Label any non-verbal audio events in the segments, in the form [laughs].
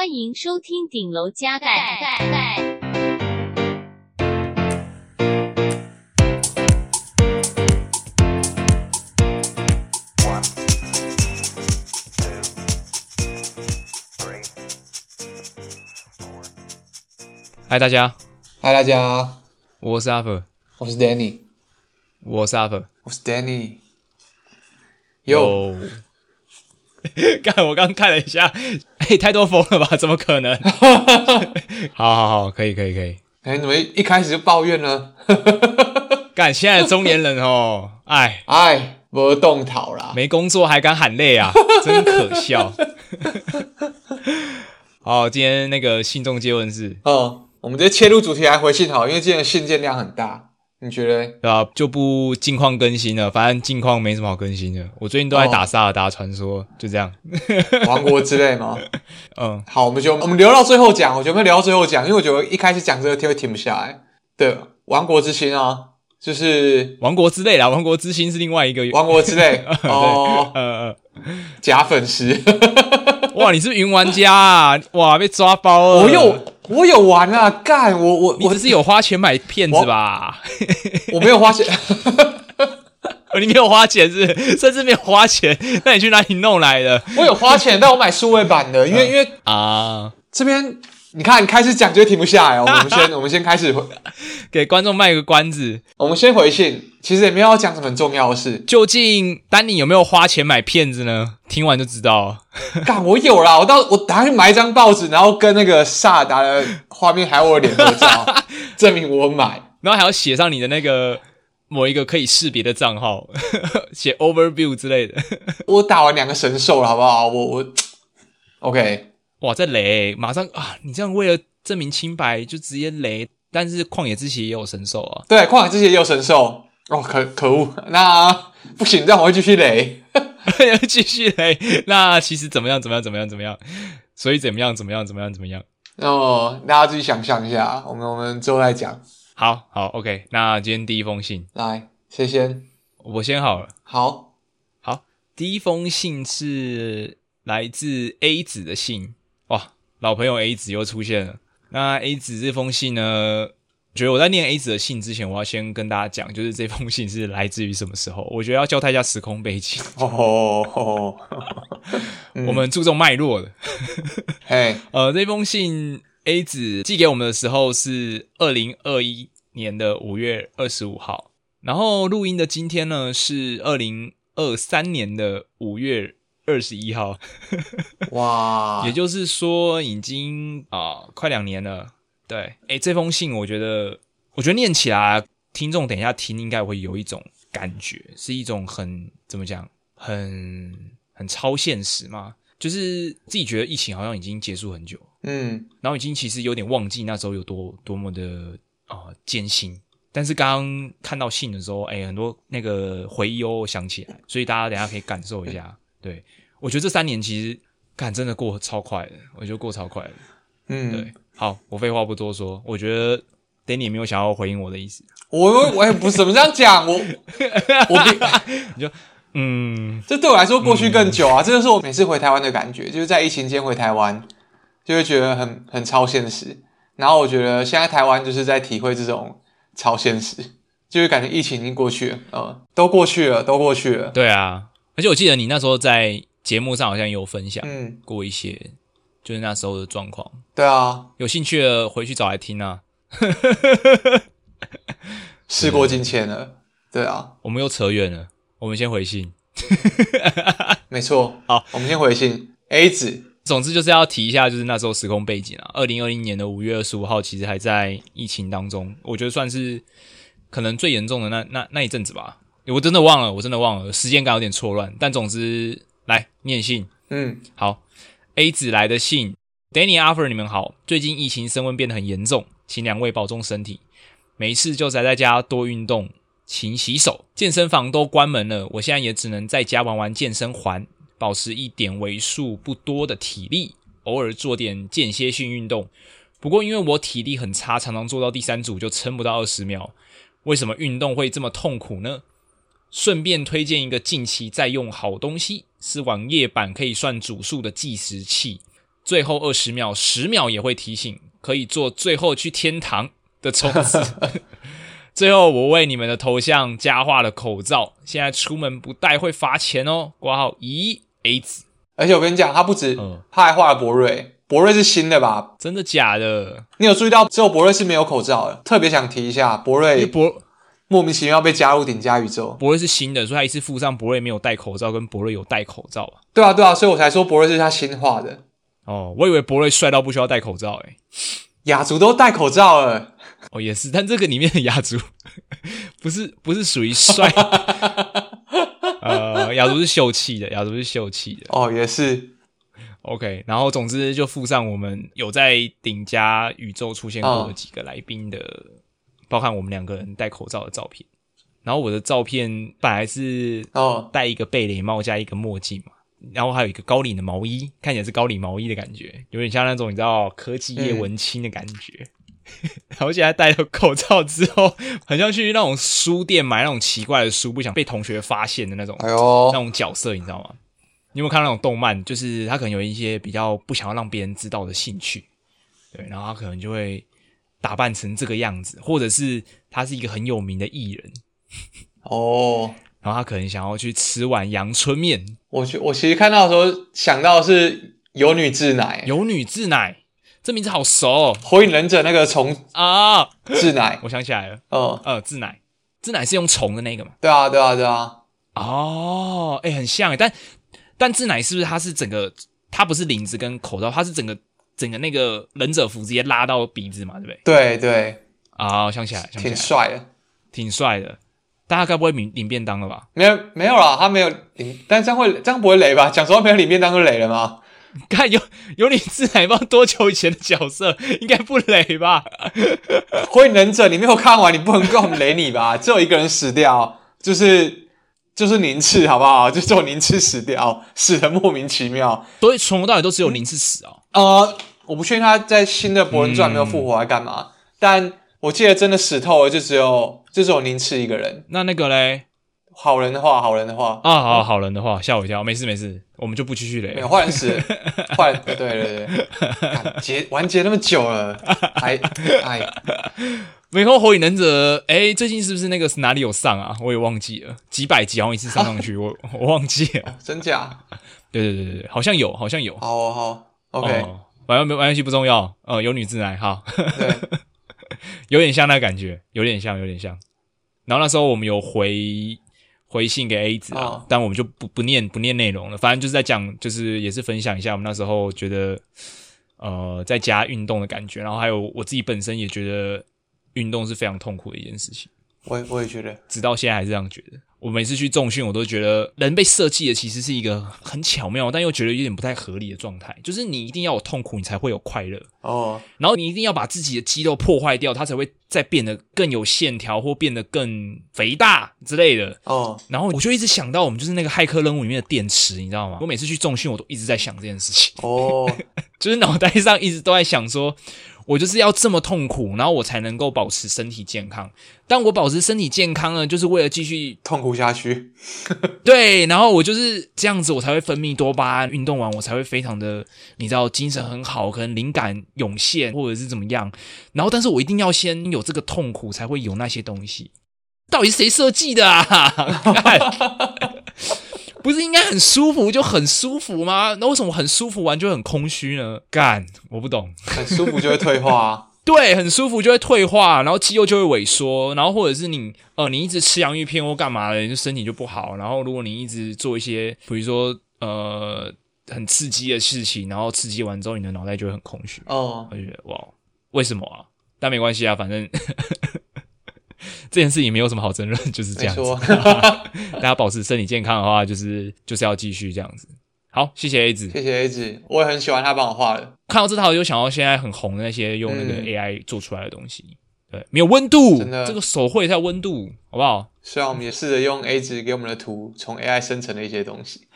欢迎收听顶楼加盖。盖盖嗨，大家！嗨，大家！我是阿佛，我是 Danny，我是阿佛，我是 Danny。哟，[laughs] 干！我刚看了一下，[laughs] 哎，太多风了吧？[laughs] 怎么可能？好好好，可以可以可以。哎，怎么一开始就抱怨呢？干！现在的中年人哦，哎哎，不动讨啦，没工作还敢喊累啊，真可笑。好，今天那个信众接吻是，哦。我们直接切入主题来回信好，因为今天的信件量很大，你觉得？对啊，就不近况更新了，反正近况没什么好更新的。我最近都在打萨尔达传说，哦、就这样。[laughs] 王国之泪吗？嗯，好，我们就我们留到最后讲。我觉得我们留到最后讲，因为我觉得一开始讲这个天会停不下来。对，王国之心啊，就是王国之泪啦，王国之心是另外一个王国之泪 [laughs] 哦，假粉丝。哇，你是云玩家啊！哇，被抓包了。我有。我有玩啊，干我我我只是有花钱买片子吧？我，我没有花钱，[laughs] 你没有花钱是，是甚至没有花钱，那你去哪里弄来的？我有花钱，但我买数位版的，因为因为啊，这边你看，你开始讲就停不下来。[laughs] 我们先我们先开始回给观众卖个关子，我们先回信。其实也没有要讲什么重要的事。究竟丹尼有没有花钱买片子呢？听完就知道了。[laughs] 干，我有啦，我到我打算去买一张报纸，然后跟那个萨尔达的画面还有我的脸合照，[laughs] 证明我买。然后还要写上你的那个某一个可以识别的账号，写 overview 之类的。我打完两个神兽了，好不好？我我 OK。哇，在雷，马上啊！你这样为了证明清白，就直接雷。但是旷野之息也有神兽啊。对，旷野之息也有神兽。哦，可可恶！那不行，这样我会继续雷，要 [laughs] 继续雷。那其实怎么样？怎么样？怎么样？怎么样？所以怎么样？怎么样？怎么样？怎么样？哦，大家自己想象一下。我们我们之后再讲。好好，OK。那今天第一封信，来，谁先？我先好了。好，好，第一封信是来自 A 子的信。哇，老朋友 A 子又出现了。那 A 子这封信呢？觉得我在念 A 子的信之前，我要先跟大家讲，就是这封信是来自于什么时候？我觉得要交代一下时空背景。哦哦，[laughs] 我们注重脉络的。嘿，[laughs] 呃，这封信 A 子寄给我们的时候是二零二一年的五月二十五号，然后录音的今天呢是二零二三年的五月二十一号。哇，[laughs] 也就是说已经啊、呃、快两年了。对，哎，这封信我觉得，我觉得念起来，听众等一下听应该会有一种感觉，是一种很怎么讲，很很超现实嘛，就是自己觉得疫情好像已经结束很久，嗯，然后已经其实有点忘记那时候有多多么的啊、呃、艰辛，但是刚刚看到信的时候，哎，很多那个回忆又想起来，所以大家等一下可以感受一下。对，我觉得这三年其实感真的过超快的，我觉得过超快的，嗯，对。好，我废话不多说。我觉得 Danny 没有想要回应我的意思。我我也不是怎么这样讲，我 [laughs] 我你就嗯，这对我来说过去更久啊。嗯、这就是我每次回台湾的感觉，就是在疫情间回台湾，就会觉得很很超现实。然后我觉得现在台湾就是在体会这种超现实，就是感觉疫情已经过去了，嗯，都过去了，都过去了。对啊，而且我记得你那时候在节目上好像有分享过一些。嗯就是那时候的状况。对啊，有兴趣的回去找来听啊。[laughs] 事过境迁了，对啊。我们又扯远了，我们先回信。[laughs] 没错，好，我们先回信。A 子，总之就是要提一下，就是那时候时空背景啊。二零二零年的五月二十五号，其实还在疫情当中，我觉得算是可能最严重的那那那一阵子吧。我真的忘了，我真的忘了，时间感有点错乱。但总之，来念信。嗯，好。A 子来的信 Danny，after 你们好。最近疫情升温变得很严重，请两位保重身体。没事就宅在家多运动，勤洗手。健身房都关门了，我现在也只能在家玩玩健身环，保持一点为数不多的体力，偶尔做点间歇性运动。不过因为我体力很差，常常做到第三组就撑不到二十秒。为什么运动会这么痛苦呢？顺便推荐一个近期在用好东西。是网页版可以算主数的计时器，最后二十秒、十秒也会提醒，可以做最后去天堂的冲刺。[laughs] 最后，我为你们的头像加画了口罩，现在出门不戴会罚钱哦。挂号咦 A 子，而且我跟你讲，他不止，嗯他还画了博瑞，博瑞是新的吧？真的假的？你有注意到只有博瑞是没有口罩的？特别想提一下，博瑞博莫名其妙被加入顶加宇宙。博瑞是新的，所以他一次附上博瑞没有戴口罩，跟博瑞有戴口罩啊。对啊，对啊，所以我才说博瑞是他新画的。哦，我以为博瑞帅到不需要戴口罩诶。雅族都戴口罩了。哦，也是，但这个里面的雅族 [laughs] 不是不是属于帅，[laughs] 呃，亚族是秀气的，雅族是秀气的。哦，也是。OK，然后总之就附上我们有在顶加宇宙出现过的几个来宾的，哦、包含我们两个人戴口罩的照片。然后我的照片本来是哦戴一个贝雷帽加一个墨镜嘛，然后还有一个高领的毛衣，看起来是高领毛衣的感觉，有点像那种你知道科技业文青的感觉。嗯、[laughs] 然后现在戴了口罩之后，很像去那种书店买那种奇怪的书，不想被同学发现的那种，哎呦，那种角色，你知道吗？你有没有看到那种动漫？就是他可能有一些比较不想要让别人知道的兴趣，对，然后他可能就会打扮成这个样子，或者是他是一个很有名的艺人。哦，然后他可能想要去吃碗阳春面。我去我其实看到的时候想到的是有女自奶，有女自奶，这名字好熟哦，火影忍者那个虫啊，自奶，我想起来了，哦，呃，自奶，自奶是用虫的那个嘛？对啊，对啊，对啊，哦，哎，很像，但。但自奶是不是他是整个，他不是领子跟口罩，他是整个整个那个忍者服直接拉到鼻子嘛，对不对？对对啊，想起来，想起来，挺帅的，挺帅的。大家该不会领领便当了吧？没有没有啦，他没有领，但这样会这样不会雷吧？讲实话，没有领便当就雷了吗？[laughs] 看有有你自奶不知道多久以前的角色，应该不雷吧？[laughs] 火影忍者你没有看完，你不能够雷你吧？[laughs] 只有一个人死掉，就是。就是宁次好不好？就只有宁次死掉，死的莫名其妙。所以从头到尾都只有宁次死哦。呃，我不确定他在新的《博人传》没有复活还干嘛，嗯、但我记得真的死透了，就只有就只有宁次一个人。那那个嘞？好人的话，好人的话啊，好好人的话，吓我一跳。没事没事，我们就不继续了。没有坏人死了，[laughs] 坏人对对对，结完结那么久了，还哎。没看火影忍者，哎，最近是不是那个是哪里有上啊？我也忘记了，几百集好像一次上上去，[laughs] 我我忘记了，真假？对对对对，好像有，好像有。好哦好，OK，反正没关系，不重要。呃，有女自来哈，对，[laughs] 有点像那感觉，有点像，有点像。然后那时候我们有回回信给 A 子啊，但我们就不不念不念内容了，反正就是在讲，就是也是分享一下我们那时候觉得呃在家运动的感觉，然后还有我自己本身也觉得。运动是非常痛苦的一件事情，我也我也觉得，直到现在还是这样觉得。我每次去重训，我都觉得人被设计的其实是一个很巧妙，但又觉得有点不太合理的状态。就是你一定要有痛苦，你才会有快乐哦。然后你一定要把自己的肌肉破坏掉，它才会再变得更有线条或变得更肥大之类的哦。然后我就一直想到我们就是那个骇客任务里面的电池，你知道吗？我每次去重训，我都一直在想这件事情哦，[laughs] 就是脑袋上一直都在想说。我就是要这么痛苦，然后我才能够保持身体健康。但我保持身体健康呢，就是为了继续痛苦下去。对，然后我就是这样子，我才会分泌多巴胺。运动完，我才会非常的，你知道，精神很好，可能灵感涌现，或者是怎么样。然后，但是我一定要先有这个痛苦，才会有那些东西。到底是谁设计的啊？[laughs] 不是应该很舒服就很舒服吗？那为什么很舒服完就很空虚呢？干，我不懂。很舒服就会退化啊。[laughs] 对，很舒服就会退化，然后肌肉就会萎缩，然后或者是你呃，你一直吃洋芋片或干嘛的，就身体就不好。然后如果你一直做一些，比如说呃很刺激的事情，然后刺激完之后，你的脑袋就会很空虚。哦，我就觉得哇，为什么啊？但没关系啊，反正。这件事情没有什么好争论，就是这样子。[laughs] 大家保持身体健康的话，就是就是要继续这样子。好，谢谢 A 子，谢谢 A 子，我也很喜欢他帮我画的。看到这套，就想到现在很红的那些用那个 AI 做出来的东西，嗯、对，没有温度，真的，这个手绘才有温度，好不好？虽然我们也试着用 A 子给我们的图从 AI 生成的一些东西，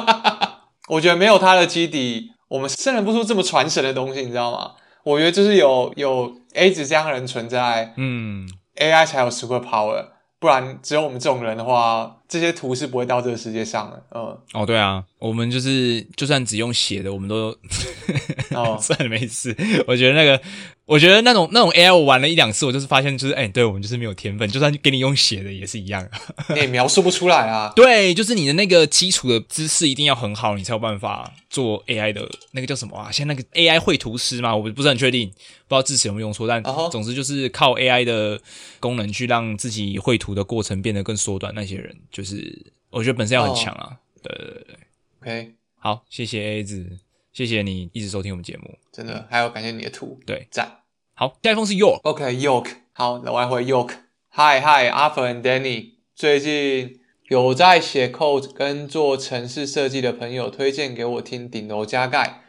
[laughs] 我觉得没有它的基底，我们生成不出这么传神的东西，你知道吗？我觉得就是有有 A 子这样的人存在，嗯。AI 才有 super power，不然只有我们这种人的话，这些图是不会到这个世界上的。嗯，哦，对啊，我们就是就算只用写的，我们都哦 [laughs] 算了没事。我觉得那个。我觉得那种那种 AI 我玩了一两次，我就是发现就是哎、欸，对我们就是没有天分，就算给你用写的也是一样，你 [laughs] 也描述不出来啊。对，就是你的那个基础的知识一定要很好，你才有办法做 AI 的那个叫什么啊？现在那个 AI 绘图师嘛，我不是很确定，不知道字词有没有用错，但总之就是靠 AI 的功能去让自己绘图的过程变得更缩短。那些人就是我觉得本身要很强啊。Oh. 对对对对，OK，好，谢谢 A 子。谢谢你一直收听我们节目，真的，还有感谢你的图，对，赞。好，下一封是 York，OK，York，、okay, 好，那我来回 York，Hi Hi，Arthur and Danny，最近有在写 code 跟做城市设计的朋友推荐给我听顶楼加盖，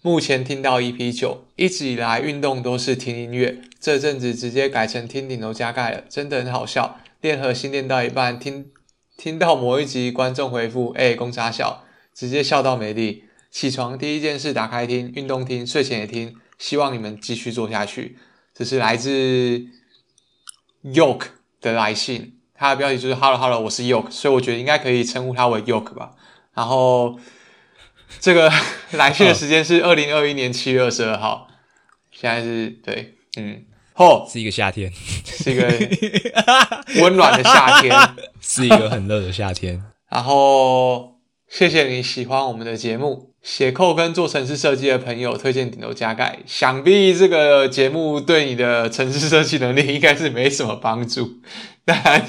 目前听到 EP 九，一直以来运动都是听音乐，这阵子直接改成听顶楼加盖了，真的很好笑。练核心练到一半，听听到某一集观众回复，哎、欸，公差笑，直接笑到没力。起床第一件事打开听，运动听，睡前也听。希望你们继续做下去。这是来自 Yoke 的来信，他的标题就是 “Hello Hello，我是 Yoke”，所以我觉得应该可以称呼他为 Yoke 吧。然后这个来信的时间是二零二一年七月二十二号，现在是对，嗯，哦，是一个夏天，是一个温暖的夏天，[laughs] 是一个很热的夏天。然后谢谢你喜欢我们的节目。写扣跟做城市设计的朋友推荐顶楼加盖，想必这个节目对你的城市设计能力应该是没什么帮助，但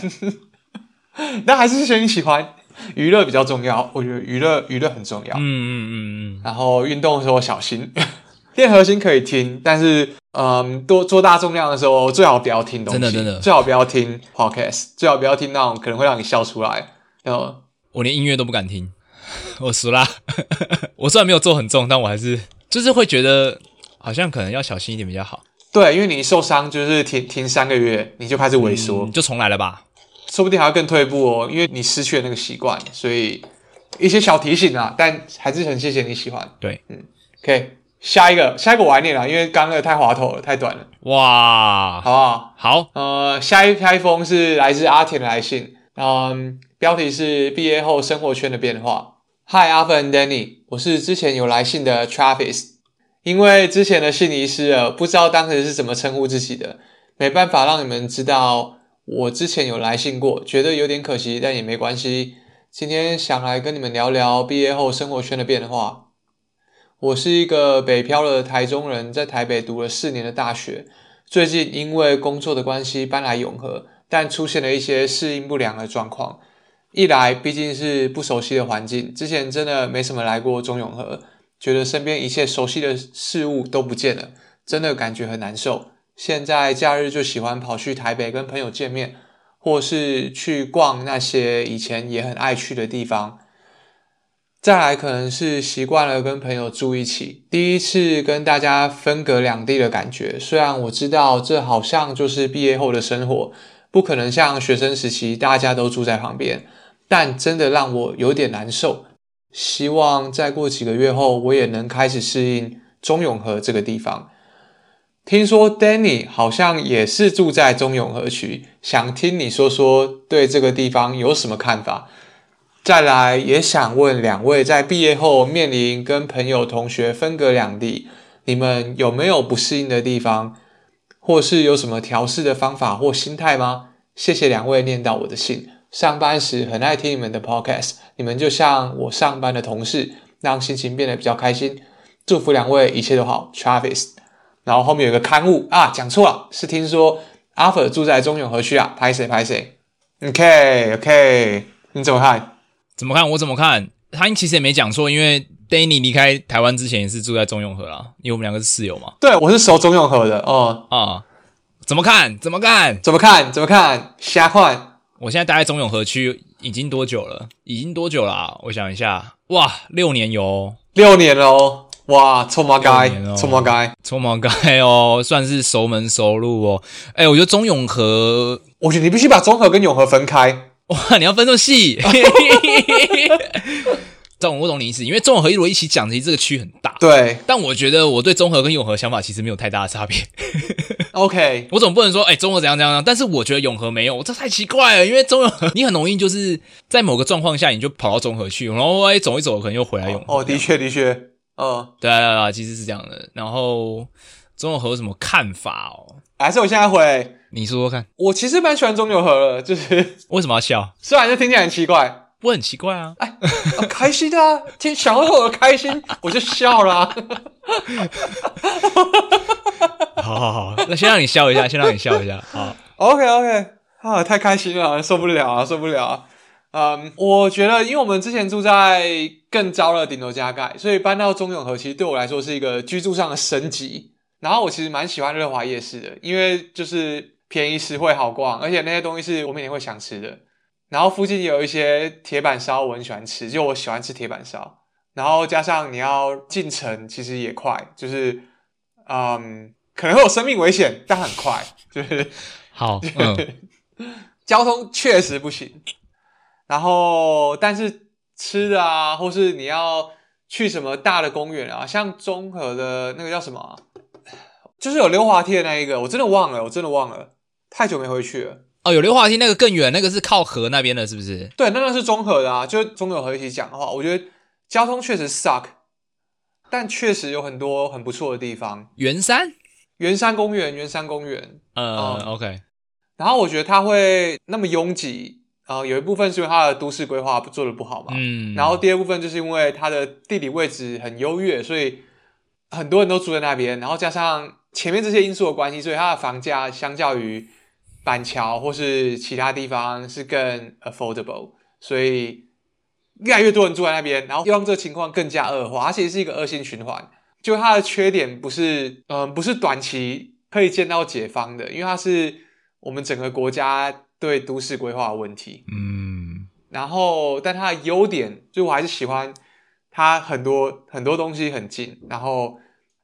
那还是选你喜欢，娱乐比较重要，我觉得娱乐娱乐很重要。嗯嗯嗯嗯。然后运动的时候小心，练核心可以听，但是嗯，多做大重量的时候最好不要听东西，真的真的最好不要听 podcast，最好不要听那种可能会让你笑出来。然后我连音乐都不敢听。[laughs] 我输啦！[laughs] 我虽然没有做很重，但我还是就是会觉得好像可能要小心一点比较好。对，因为你一受伤就是停停三个月，你就开始萎缩，嗯，就重来了吧？说不定还要更退步哦，因为你失去了那个习惯。所以一些小提醒啊，但还是很谢谢你喜欢。对，嗯，OK，下一个，下一个我来念了，因为刚刚那个太滑头了，太短了。哇，好不好？好，呃，下一开封是来自阿田的来信，嗯，标题是毕业后生活圈的变化。Hi, Arthur and Danny，我是之前有来信的 Travis。因为之前的信遗失了，不知道当时是怎么称呼自己的，没办法让你们知道我之前有来信过，觉得有点可惜，但也没关系。今天想来跟你们聊聊毕业后生活圈的变化。我是一个北漂的台中人，在台北读了四年的大学，最近因为工作的关系搬来永和，但出现了一些适应不良的状况。一来毕竟是不熟悉的环境，之前真的没什么来过中永和，觉得身边一切熟悉的事物都不见了，真的感觉很难受。现在假日就喜欢跑去台北跟朋友见面，或是去逛那些以前也很爱去的地方。再来可能是习惯了跟朋友住一起，第一次跟大家分隔两地的感觉。虽然我知道这好像就是毕业后的生活，不可能像学生时期大家都住在旁边。但真的让我有点难受，希望再过几个月后，我也能开始适应中永和这个地方。听说 Danny 好像也是住在中永和区，想听你说说对这个地方有什么看法。再来也想问两位，在毕业后面临跟朋友、同学分隔两地，你们有没有不适应的地方，或是有什么调试的方法或心态吗？谢谢两位念到我的信。上班时很爱听你们的 podcast，你们就像我上班的同事，让心情变得比较开心。祝福两位一切都好，Travis。然后后面有个刊物啊，讲错了，是听说 Arthur 住在中永和区啊，拍谁拍谁。OK OK，你怎么看？怎么看？我怎么看？他其实也没讲错，因为 Danny 离开台湾之前也是住在中永和啦，因为我们两个是室友嘛。对，我是熟中永和的哦啊。怎么看？怎么看？怎么看？怎么看？瞎换。我现在待在中永和区已经多久了？已经多久了啊？我想一下，哇，六年有六年哦！哇，臭毛该，臭毛该，臭毛该哦，[laughs] 算是熟门熟路哦。哎，我觉得中永和，我觉得你必须把中和跟永和分开。[laughs] 哇，你要分这么细？[laughs] 懂我懂你意思，因为中永和如果一起讲，其实这个区很大。对，但我觉得我对中和跟永和想法其实没有太大的差别。OK，我总不能说，哎、欸，中和怎样怎样，但是我觉得永和没有，这太奇怪了。因为中和你很容易就是在某个状况下，你就跑到中和去，然后哎、欸、走一走，可能又回来永和。哦，的确的确，嗯，对啊对啊，其实是这样的。然后中和有什么看法哦？还是我现在回你说说看。我其实蛮喜欢中永和的，就是为什么要笑？[laughs] 虽然就听起来很奇怪。我很奇怪啊，哎，开心的啊，听想到我的开心，[laughs] 我就笑了、啊。好好好，那先让你笑一下，[laughs] 先让你笑一下。好，OK OK，啊，太开心了，受不了啊，受不了啊。嗯，我觉得，因为我们之前住在更糟的顶楼加盖，所以搬到中永和，其实对我来说是一个居住上的升级。然后我其实蛮喜欢乐华夜市的，因为就是便宜实惠好逛，而且那些东西是我每天会想吃的。然后附近有一些铁板烧，我很喜欢吃，就我喜欢吃铁板烧。然后加上你要进城，其实也快，就是嗯，可能会有生命危险，但很快，就是好。嗯、交通确实不行。然后，但是吃的啊，或是你要去什么大的公园啊，像综合的那个叫什么，就是有溜滑梯的那一个，我真的忘了，我真的忘了，太久没回去了。哦，有溜滑梯，那个更远，那个是靠河那边的，是不是？对，那个是中和的啊，就中永和一起讲的话，我觉得交通确实 suck，但确实有很多很不错的地方。圆山，圆山公园，圆山公园，嗯，嗯，OK。然后我觉得它会那么拥挤，呃，有一部分是因为它的都市规划做的不好嘛，嗯。然后第二部分就是因为它的地理位置很优越，所以很多人都住在那边，然后加上前面这些因素的关系，所以它的房价相较于。板桥或是其他地方是更 affordable，所以越来越多人住在那边，然后让这个情况更加恶化，而且是一个恶性循环。就它的缺点不是，嗯、呃，不是短期可以见到解方的，因为它是我们整个国家对都市规划的问题。嗯，然后但它的优点，就我还是喜欢它很多很多东西很近，然后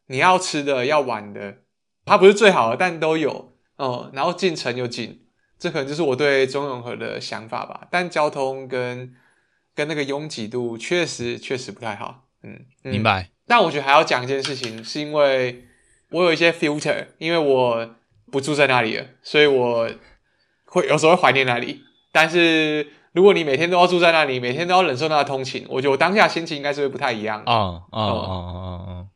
你要吃的要玩的，它不是最好的，但都有。哦，然后进城又近，这可能就是我对中永和的想法吧。但交通跟跟那个拥挤度确实确实不太好。嗯，嗯明白。但我觉得还要讲一件事情，是因为我有一些 filter，因为我不住在那里了，所以我会有时候会怀念那里。但是如果你每天都要住在那里，每天都要忍受那个通勤，我觉得我当下心情应该是会不太一样。哦哦哦哦哦。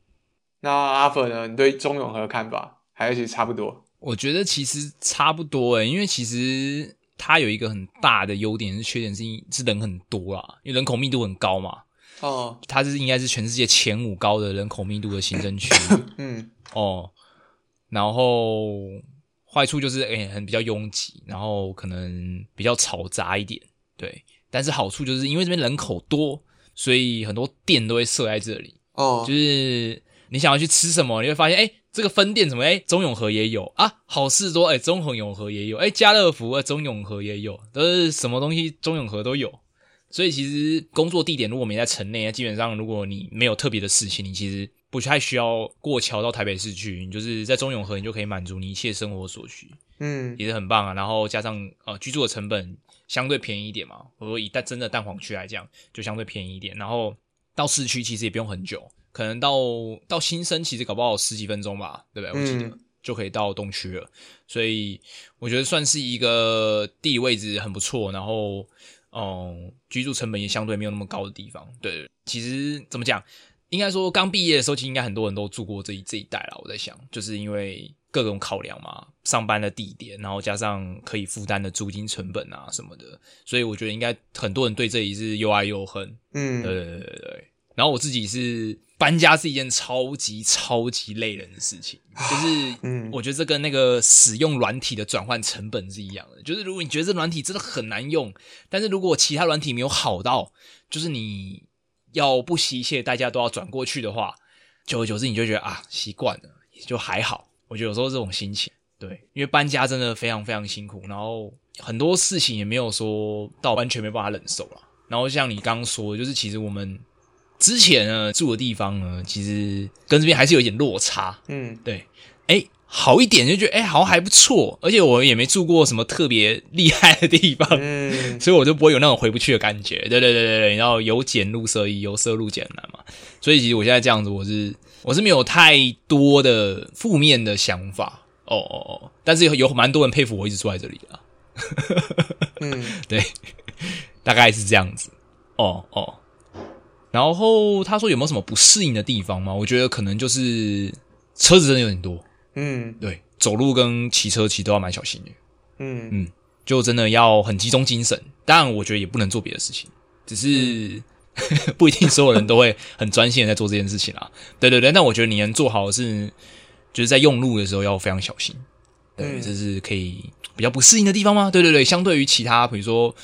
那阿粉呢？你对中永和的看法还是其实差不多？我觉得其实差不多诶，因为其实它有一个很大的优点，是缺点是是人很多啦，因为人口密度很高嘛。哦，它是应该是全世界前五高的人口密度的行政区。嗯，[laughs] 哦，然后坏处就是诶很比较拥挤，然后可能比较嘈杂一点。对，但是好处就是因为这边人口多，所以很多店都会设在这里。哦，就是你想要去吃什么，你会发现诶这个分店怎么？哎，中永和也有啊，好事多哎，中和永和也有，哎，家乐福哎，中永和也有，都是什么东西？中永和都有。所以其实工作地点如果没在城内，基本上如果你没有特别的事情，你其实不太需要过桥到台北市去，你就是在中永和，你就可以满足你一切生活所需，嗯，也是很棒啊。然后加上呃居住的成本相对便宜一点嘛，或者说以但真的蛋黄区来讲，就相对便宜一点。然后到市区其实也不用很久。可能到到新生其实搞不好十几分钟吧，对不对？我记得、嗯、就可以到东区了，所以我觉得算是一个地理位置很不错，然后嗯，居住成本也相对没有那么高的地方。对，其实怎么讲，应该说刚毕业的时候，其实应该很多人都住过这一这一带了。我在想，就是因为各种考量嘛，上班的地点，然后加上可以负担的租金成本啊什么的，所以我觉得应该很多人对这里是又爱又恨。嗯，对对对对对。然后我自己是搬家是一件超级超级累人的事情，就是，嗯，我觉得这跟那个使用软体的转换成本是一样的。就是如果你觉得这软体真的很难用，但是如果其他软体没有好到，就是你要不惜一切代价都要转过去的话，久而久之你就觉得啊，习惯了也就还好。我觉得有时候这种心情，对，因为搬家真的非常非常辛苦，然后很多事情也没有说到完全没办法忍受了。然后像你刚刚说，就是其实我们。之前呢住的地方呢，其实跟这边还是有一点落差。嗯，对，哎，好一点就觉得哎，好像还不错，而且我也没住过什么特别厉害的地方，嗯，[laughs] 所以我就不会有那种回不去的感觉。对对对对对，然后由俭入奢易，由奢入俭难嘛。所以其实我现在这样子，我是我是没有太多的负面的想法。哦哦哦，但是有有蛮多人佩服我一直住在这里啊。嗯，[laughs] 对，大概是这样子。哦哦，然后他说有没有什么不适应的地方吗？我觉得可能就是车子真的有点多。嗯，对，走路跟骑车其实都要蛮小心的。嗯嗯，就真的要很集中精神。当然，我觉得也不能做别的事情，只是、嗯、[laughs] 不一定所有人都会很专心的在做这件事情啊。对对对，但我觉得你能做好的是，就是在用路的时候要非常小心。对，嗯、这是可以比较不适应的地方吗？对对对，相对于其他，比如说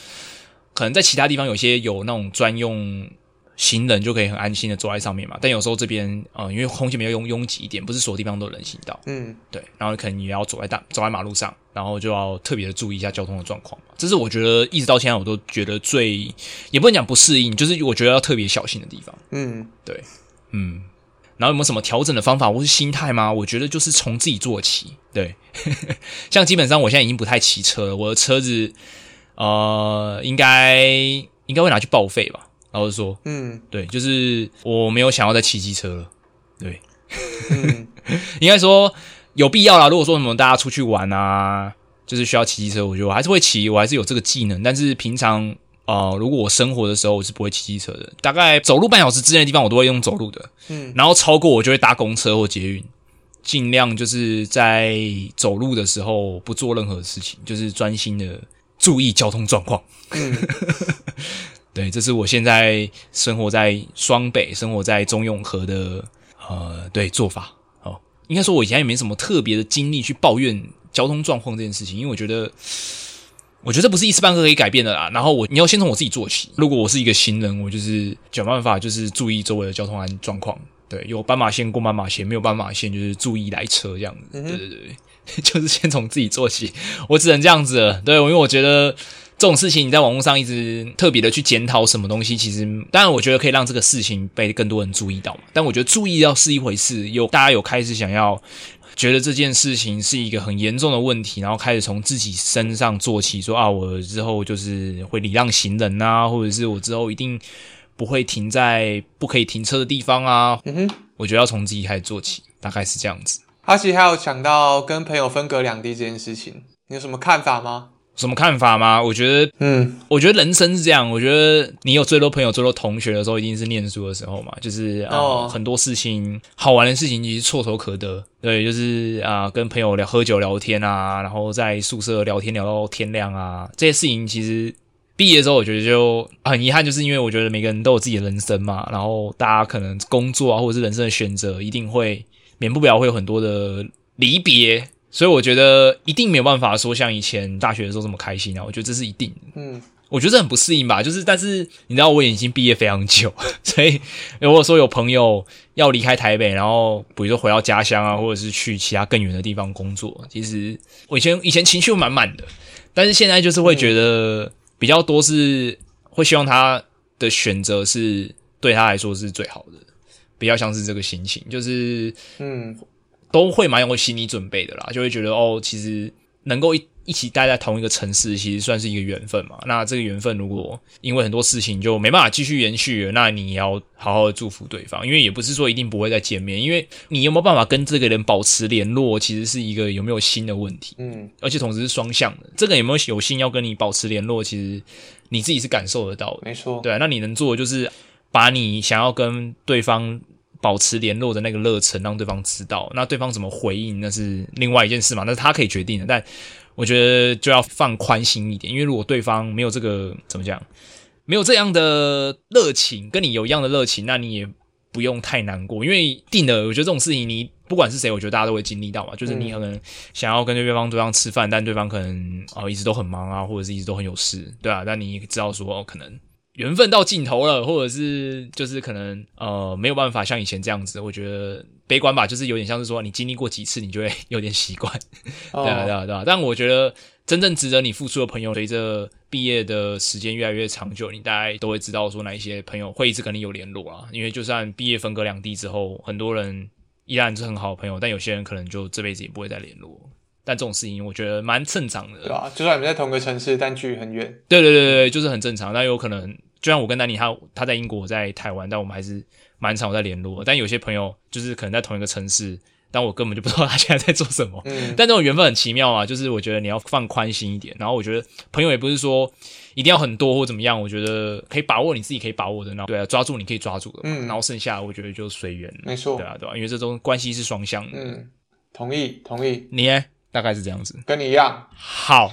可能在其他地方有些有那种专用。行人就可以很安心的坐在上面嘛，但有时候这边呃，因为空气比较拥拥挤一点，不是所有地方都有人行道，嗯，对，然后可能也要走在大走在马路上，然后就要特别的注意一下交通的状况。这是我觉得一直到现在我都觉得最也不能讲不适应，就是我觉得要特别小心的地方。嗯，对，嗯，然后有没有什么调整的方法或是心态吗？我觉得就是从自己做起。对，[laughs] 像基本上我现在已经不太骑车了，我的车子呃，应该应该会拿去报废吧。然后就说，嗯，对，就是我没有想要再骑机车了，对，嗯，[laughs] 应该说有必要啦。如果说什么大家出去玩啊，就是需要骑机车，我觉得我还是会骑，我还是有这个技能。但是平常呃，如果我生活的时候，我是不会骑机车的。大概走路半小时之内的地方，我都会用走路的，嗯，然后超过我就会搭公车或捷运，尽量就是在走路的时候不做任何事情，就是专心的注意交通状况。嗯 [laughs] 对，这是我现在生活在双北、生活在中永和的呃，对做法。哦，应该说我以前也没什么特别的经历去抱怨交通状况这件事情，因为我觉得，我觉得这不是一时半刻可以改变的啦。然后我，你要先从我自己做起。如果我是一个行人，我就是想办法，就是注意周围的交通安状况。对，有斑马线过斑马线，没有斑马线就是注意来车这样子。嗯、对对对，[laughs] 就是先从自己做起。我只能这样子了。对，因为我觉得。这种事情你在网络上一直特别的去检讨什么东西，其实当然我觉得可以让这个事情被更多人注意到嘛。但我觉得注意到是一回事，有大家有开始想要觉得这件事情是一个很严重的问题，然后开始从自己身上做起，说啊，我之后就是会礼让行人啊，或者是我之后一定不会停在不可以停车的地方啊。嗯哼，我觉得要从自己开始做起，大概是这样子。阿奇还有讲到跟朋友分隔两地这件事情，你有什么看法吗？什么看法吗？我觉得，嗯，我觉得人生是这样。我觉得你有最多朋友、最多同学的时候，一定是念书的时候嘛。就是啊、很多事情好玩的事情其实唾手可得。对，就是啊、呃，跟朋友聊喝酒聊天啊，然后在宿舍聊天聊到天亮啊，这些事情其实毕业之后，我觉得就很遗憾，就是因为我觉得每个人都有自己的人生嘛，然后大家可能工作啊，或者是人生的选择，一定会免不了会有很多的离别。所以我觉得一定没有办法说像以前大学的时候这么开心啊！我觉得这是一定的。嗯，我觉得很不适应吧。就是，但是你知道，我已经毕业非常久，所以如果说有朋友要离开台北，然后比如说回到家乡啊，或者是去其他更远的地方工作，其实我以前以前情绪满满的，但是现在就是会觉得比较多是会希望他的选择是对他来说是最好的，比较像是这个心情，就是嗯。都会蛮有心理准备的啦，就会觉得哦，其实能够一一起待在同一个城市，其实算是一个缘分嘛。那这个缘分如果因为很多事情就没办法继续延续了，那你也要好好的祝福对方，因为也不是说一定不会再见面，因为你有没有办法跟这个人保持联络，其实是一个有没有心的问题。嗯，而且同时是双向的，这个有没有有心要跟你保持联络，其实你自己是感受得到的。没错，对啊，那你能做的就是把你想要跟对方。保持联络的那个热忱，让对方知道。那对方怎么回应，那是另外一件事嘛，那是他可以决定的。但我觉得就要放宽心一点，因为如果对方没有这个怎么讲，没有这样的热情，跟你有一样的热情，那你也不用太难过。因为定了，我觉得这种事情，你不管是谁，我觉得大家都会经历到嘛。就是你可能想要跟对方对方吃饭，但对方可能哦一直都很忙啊，或者是一直都很有事，对啊，但你知道说哦可能。缘分到尽头了，或者是就是可能呃没有办法像以前这样子，我觉得悲观吧，就是有点像是说你经历过几次，你就会有点习惯，对啊对啊对啊。但我觉得真正值得你付出的朋友，随着毕业的时间越来越长久，你大概都会知道说哪一些朋友会一直跟你有联络啊。因为就算毕业分隔两地之后，很多人依然是很好的朋友，但有些人可能就这辈子也不会再联络。[laughs] 但这种事情我觉得蛮正常的，对吧？就算你们在同个城市，但距离很远。对对对对，就是很正常。但有可能，就像我跟丹尼，他他在英国，我在台湾，但我们还是蛮常在联络。但有些朋友就是可能在同一个城市，但我根本就不知道他现在在做什么。[laughs] 嗯，但这种缘分很奇妙啊，就是我觉得你要放宽心一点，然后我觉得朋友也不是说一定要很多或怎么样，我觉得可以把握你自己可以把握的，然后对啊，抓住你可以抓住的，嗯，然后剩下我觉得就随缘，没错，对啊，对啊，因为这种关系是双向的，嗯，同意，同意，你呢？大概是这样子，跟你一样。好，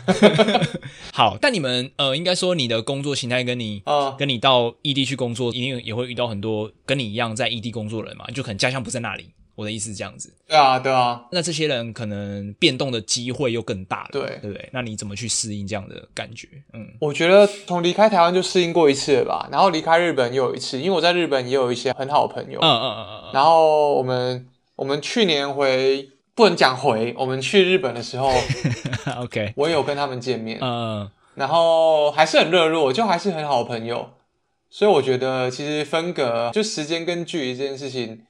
[laughs] 好，但你们呃，应该说你的工作形态跟你，呃，跟你到异地去工作，一定也会遇到很多跟你一样在异地工作的人嘛，就可能家乡不在那里。我的意思是这样子。对啊，对啊。那这些人可能变动的机会又更大了，对，对不对？那你怎么去适应这样的感觉？嗯，我觉得从离开台湾就适应过一次了吧，然后离开日本又有一次，因为我在日本也有一些很好的朋友。嗯嗯嗯嗯。然后我们我们去年回。不能讲回，我们去日本的时候，[laughs] OK，我也有跟他们见面，嗯，然后还是很热络，就还是很好的朋友，所以我觉得其实分隔就时间跟距离这件事情，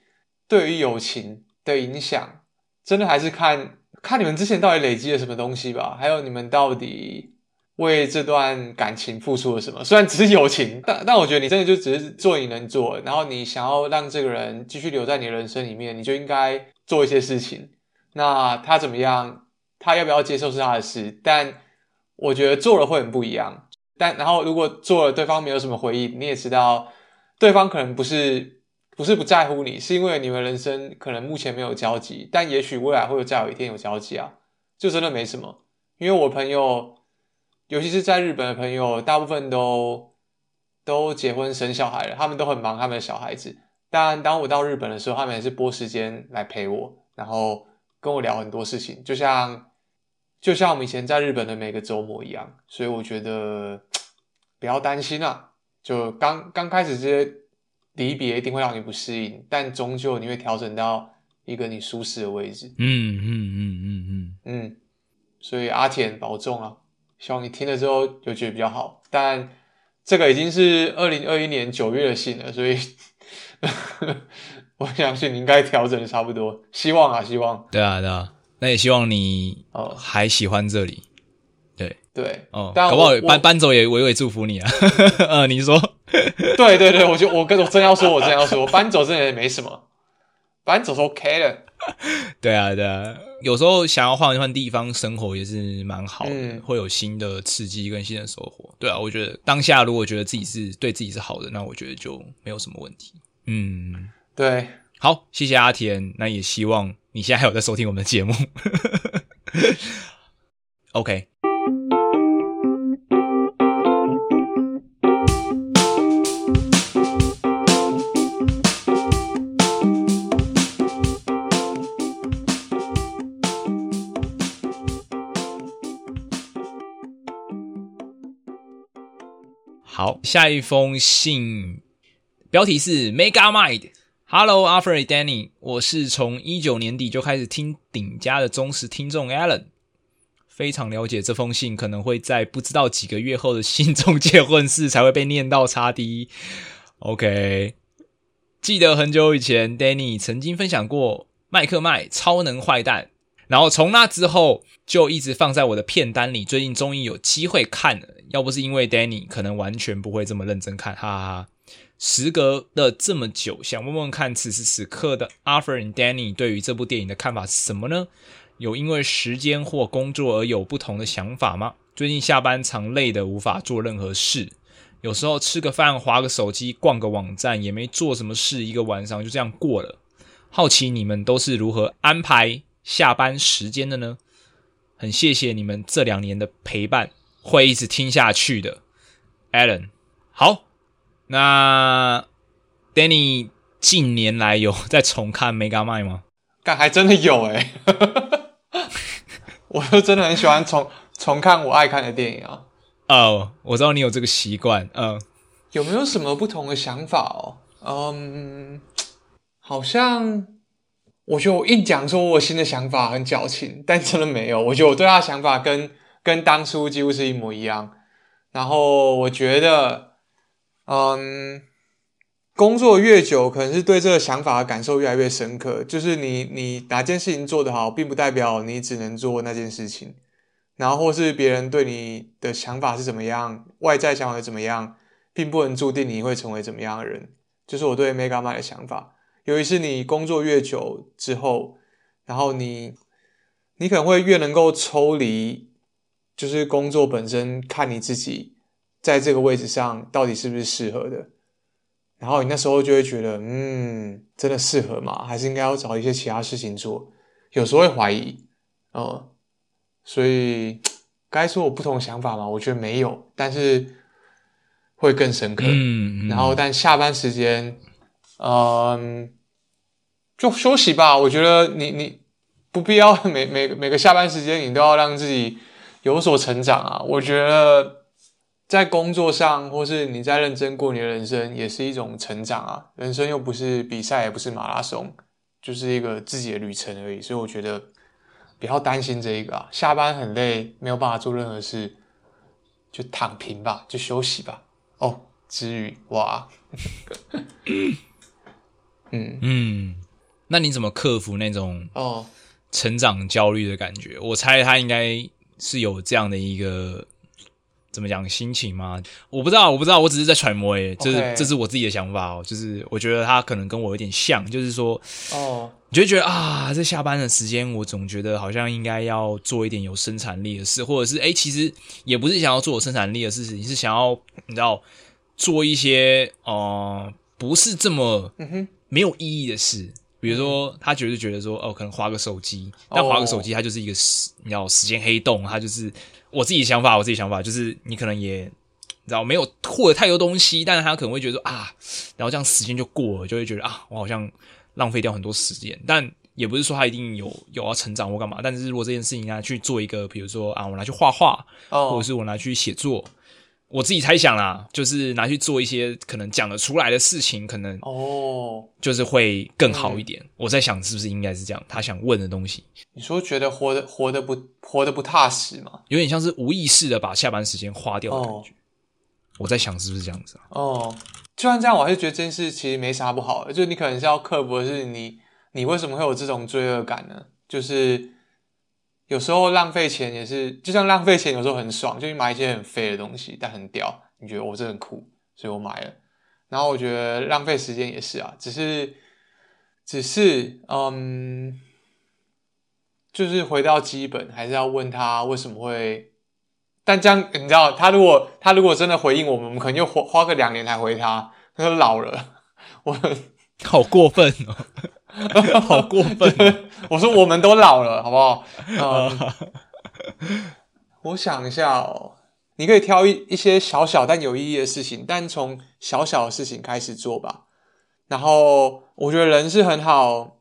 对于友情的影响，真的还是看看你们之前到底累积了什么东西吧，还有你们到底为这段感情付出了什么。虽然只是友情，但但我觉得你真的就只是做你能做，然后你想要让这个人继续留在你人生里面，你就应该做一些事情。那他怎么样？他要不要接受是他的事，但我觉得做了会很不一样。但然后如果做了对方没有什么回应，你也知道对方可能不是不是不在乎你，是因为你们人生可能目前没有交集，但也许未来会有再有一天有交集啊，就真的没什么。因为我朋友，尤其是在日本的朋友，大部分都都结婚生小孩了，他们都很忙他们的小孩子。但当我到日本的时候，他们也是拨时间来陪我，然后。跟我聊很多事情，就像就像我们以前在日本的每个周末一样，所以我觉得不要担心啊。就刚刚开始这些离别一定会让你不适应，但终究你会调整到一个你舒适的位置。嗯嗯嗯嗯嗯嗯。所以阿田保重啊，希望你听了之后有觉得比较好。但这个已经是二零二一年九月的信了，所以。我相信你应该调整的差不多，希望啊，希望。对啊，对啊，那也希望你哦还喜欢这里。对对哦，搞不好搬搬走也微微祝福你啊。[laughs] 呃，你说？对对对，我就我跟我真要说，我真要说，搬走真的也没什么，搬走是 OK 的。[laughs] 对啊，对啊，有时候想要换一换地方生活也是蛮好的，嗯，会有新的刺激跟新的收获。对啊，我觉得当下如果觉得自己是对自己是好的，那我觉得就没有什么问题。嗯。对，好，谢谢阿田。那也希望你现在还有在收听我们的节目。[laughs] OK。好，下一封信，标题是 Mega Mind。Hello, a f r e d Danny，我是从一九年底就开始听顶家的忠实听众 Alan，非常了解这封信可能会在不知道几个月后的信中结婚式才会被念到叉 D。OK，记得很久以前 Danny 曾经分享过麦克麦超能坏蛋，然后从那之后就一直放在我的片单里，最近终于有机会看了，要不是因为 Danny，可能完全不会这么认真看，哈哈哈。时隔了这么久，想问问看，此时此刻的 Alfred 和丹尼对于这部电影的看法是什么呢？有因为时间或工作而有不同的想法吗？最近下班常累的无法做任何事，有时候吃个饭、划个手机、逛个网站，也没做什么事，一个晚上就这样过了。好奇你们都是如何安排下班时间的呢？很谢谢你们这两年的陪伴，会一直听下去的，Allen。好。那 Danny 近年来有 [laughs] 在重看 Megamind 吗？干，还真的有诶 [laughs] 我就真的很喜欢重重看我爱看的电影啊。哦，我知道你有这个习惯。嗯、uh,，有没有什么不同的想法哦？嗯，好像我觉得我一讲说我新的想法很矫情，但真的没有。我觉得我对他的想法跟跟当初几乎是一模一样。然后我觉得。嗯，工作越久，可能是对这个想法的感受越来越深刻。就是你，你哪件事情做得好，并不代表你只能做那件事情。然后，或是别人对你的想法是怎么样，外在想法是怎么样，并不能注定你会成为怎么样的人。就是我对 Megamind 的想法。尤其是你工作越久之后，然后你你可能会越能够抽离，就是工作本身，看你自己在这个位置上到底是不是适合的。然后你那时候就会觉得，嗯，真的适合吗？还是应该要找一些其他事情做？有时候会怀疑，嗯，所以该说有不同的想法吗？我觉得没有，但是会更深刻。嗯，嗯，然后但下班时间，嗯，就休息吧。我觉得你你不必要 [laughs] 每每每个下班时间你都要让自己有所成长啊。我觉得。在工作上，或是你在认真过你的人生，也是一种成长啊。人生又不是比赛，也不是马拉松，就是一个自己的旅程而已。所以我觉得不要担心这一个啊。下班很累，没有办法做任何事，就躺平吧，就休息吧。哦，至于哇，[coughs] 嗯嗯，那你怎么克服那种哦成长焦虑的感觉？哦、我猜他应该是有这样的一个。怎么讲心情吗？我不知道，我不知道，我只是在揣摩诶，这是.这是我自己的想法哦。就是我觉得他可能跟我有点像，就是说，哦，你就觉得啊，在下班的时间，我总觉得好像应该要做一点有生产力的事，或者是诶，其实也不是想要做有生产力的事情，你是想要你知道做一些呃不是这么没有意义的事，比如说他觉得觉得说哦，可能划个手机，但划个手机它就是一个时你知道时间黑洞，它就是。我自己想法，我自己想法就是，你可能也你知道没有获得太多东西，但是他可能会觉得说啊，然后这样时间就过了，就会觉得啊，我好像浪费掉很多时间。但也不是说他一定有有要成长或干嘛。但是如果这件事情他去做一个，比如说啊，我拿去画画，或者是我拿去写作。我自己猜想啦，就是拿去做一些可能讲得出来的事情，可能哦，就是会更好一点。我在想，是不是应该是这样？他想问的东西，你说觉得活得活得不活得不踏实吗？有点像是无意识的把下班时间花掉的感觉。哦、我在想，是不是这样子啊？哦，就算这样，我还是觉得这件事其实没啥不好的。就是你可能是要克服的是你，你为什么会有这种罪恶感呢？就是。有时候浪费钱也是，就像浪费钱有时候很爽，就你买一些很废的东西，但很屌，你觉得我这很酷，所以我买了。然后我觉得浪费时间也是啊，只是，只是，嗯，就是回到基本，还是要问他为什么会。但这样你知道，他如果他如果真的回应我们，我们可能又花花个两年才回他，他说老了，我好过分哦。[laughs] 好过分！我说我们都老了，好不好？[laughs] 嗯，我想一下哦，你可以挑一一些小小但有意义的事情，但从小小的事情开始做吧。然后，我觉得人是很好、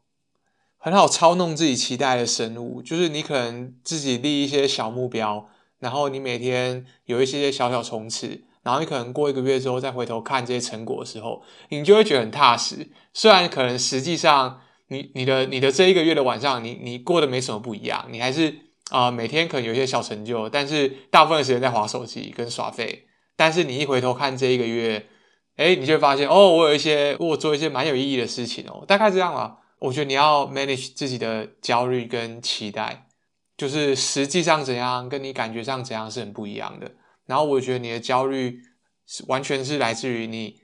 很好操弄自己期待的生物，就是你可能自己立一些小目标，然后你每天有一些些小小冲刺。然后你可能过一个月之后再回头看这些成果的时候，你就会觉得很踏实。虽然可能实际上你你的你的这一个月的晚上，你你过得没什么不一样，你还是啊、每天可能有一些小成就，但是大部分时间在划手机跟耍废。但是你一回头看这一个月，哎，你就会发现哦，我有一些我做一些蛮有意义的事情哦，大概这样啊。我觉得你要 manage 自己的焦虑跟期待，就是实际上怎样跟你感觉上怎样是很不一样的。然后我觉得你的焦虑是完全是来自于你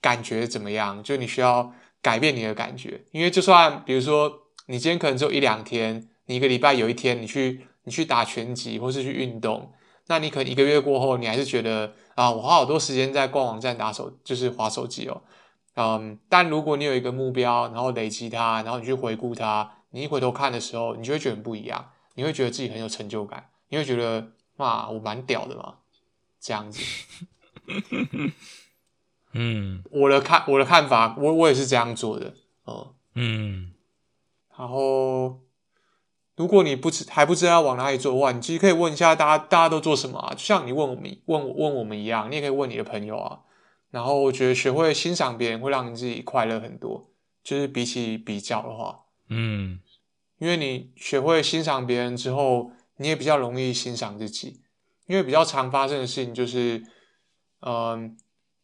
感觉怎么样，就你需要改变你的感觉，因为就算比如说你今天可能只有一两天，你一个礼拜有一天你去你去打拳击或是去运动，那你可能一个月过后你还是觉得啊，我花好多时间在逛网站打手就是滑手机哦，嗯，但如果你有一个目标，然后累积它，然后你去回顾它，你一回头看的时候，你就会觉得很不一样，你会觉得自己很有成就感，你会觉得哇，我蛮屌的嘛。这样子，[laughs] 嗯，我的看我的看法，我我也是这样做的，哦，嗯，然后如果你不知还不知道要往哪里做的话，你其实可以问一下大家，大家都做什么啊？就像你问我们问我问我们一样，你也可以问你的朋友啊。然后我觉得学会欣赏别人会让你自己快乐很多，就是比起比较的话，嗯，因为你学会欣赏别人之后，你也比较容易欣赏自己。因为比较常发生的事情就是，嗯、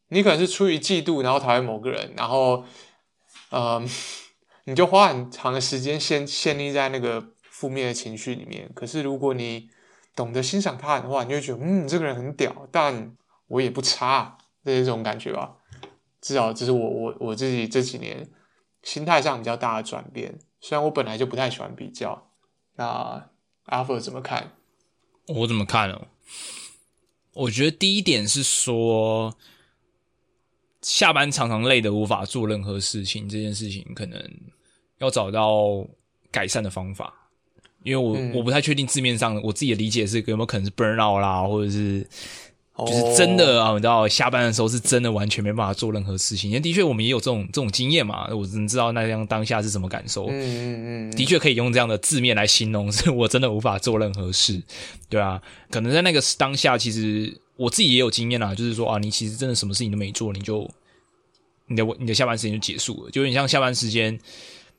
你可能是出于嫉妒，然后讨厌某个人，然后，嗯、[laughs] 你就花很长的时间陷陷溺在那个负面的情绪里面。可是如果你懂得欣赏他的话，你就会觉得，嗯，这个人很屌，但我也不差，这种感觉吧。至少这是我我我自己这几年心态上比较大的转变。虽然我本来就不太喜欢比较。那阿福怎么看？我怎么看呢？我觉得第一点是说，下班常常累得无法做任何事情，这件事情可能要找到改善的方法。因为我、嗯、我不太确定字面上我自己的理解是有没有可能是 burn out 啦，或者是。就是真的啊，你知道，下班的时候是真的完全没办法做任何事情。因为的确，我们也有这种这种经验嘛。我只知道那样当下是什么感受。嗯嗯嗯，的确可以用这样的字面来形容，是我真的无法做任何事，对啊。可能在那个当下，其实我自己也有经验啦，就是说啊，你其实真的什么事情都没做，你就你的你的下班时间就结束了，就有点像下班时间，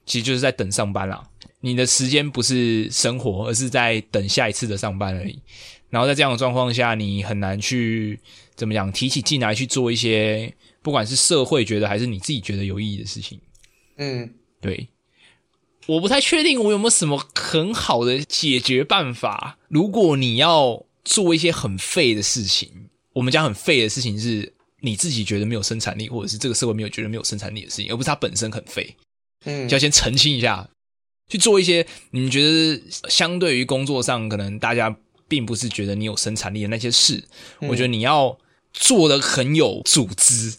其实就是在等上班啦。你的时间不是生活，而是在等下一次的上班而已。然后在这样的状况下，你很难去怎么讲，提起劲来去做一些，不管是社会觉得还是你自己觉得有意义的事情。嗯，对，我不太确定我有没有什么很好的解决办法。如果你要做一些很废的事情，我们讲很废的事情是你自己觉得没有生产力，或者是这个社会没有觉得没有生产力的事情，而不是它本身很废。嗯，就要先澄清一下，去做一些你们觉得相对于工作上可能大家。并不是觉得你有生产力的那些事，嗯、我觉得你要做的很有组织。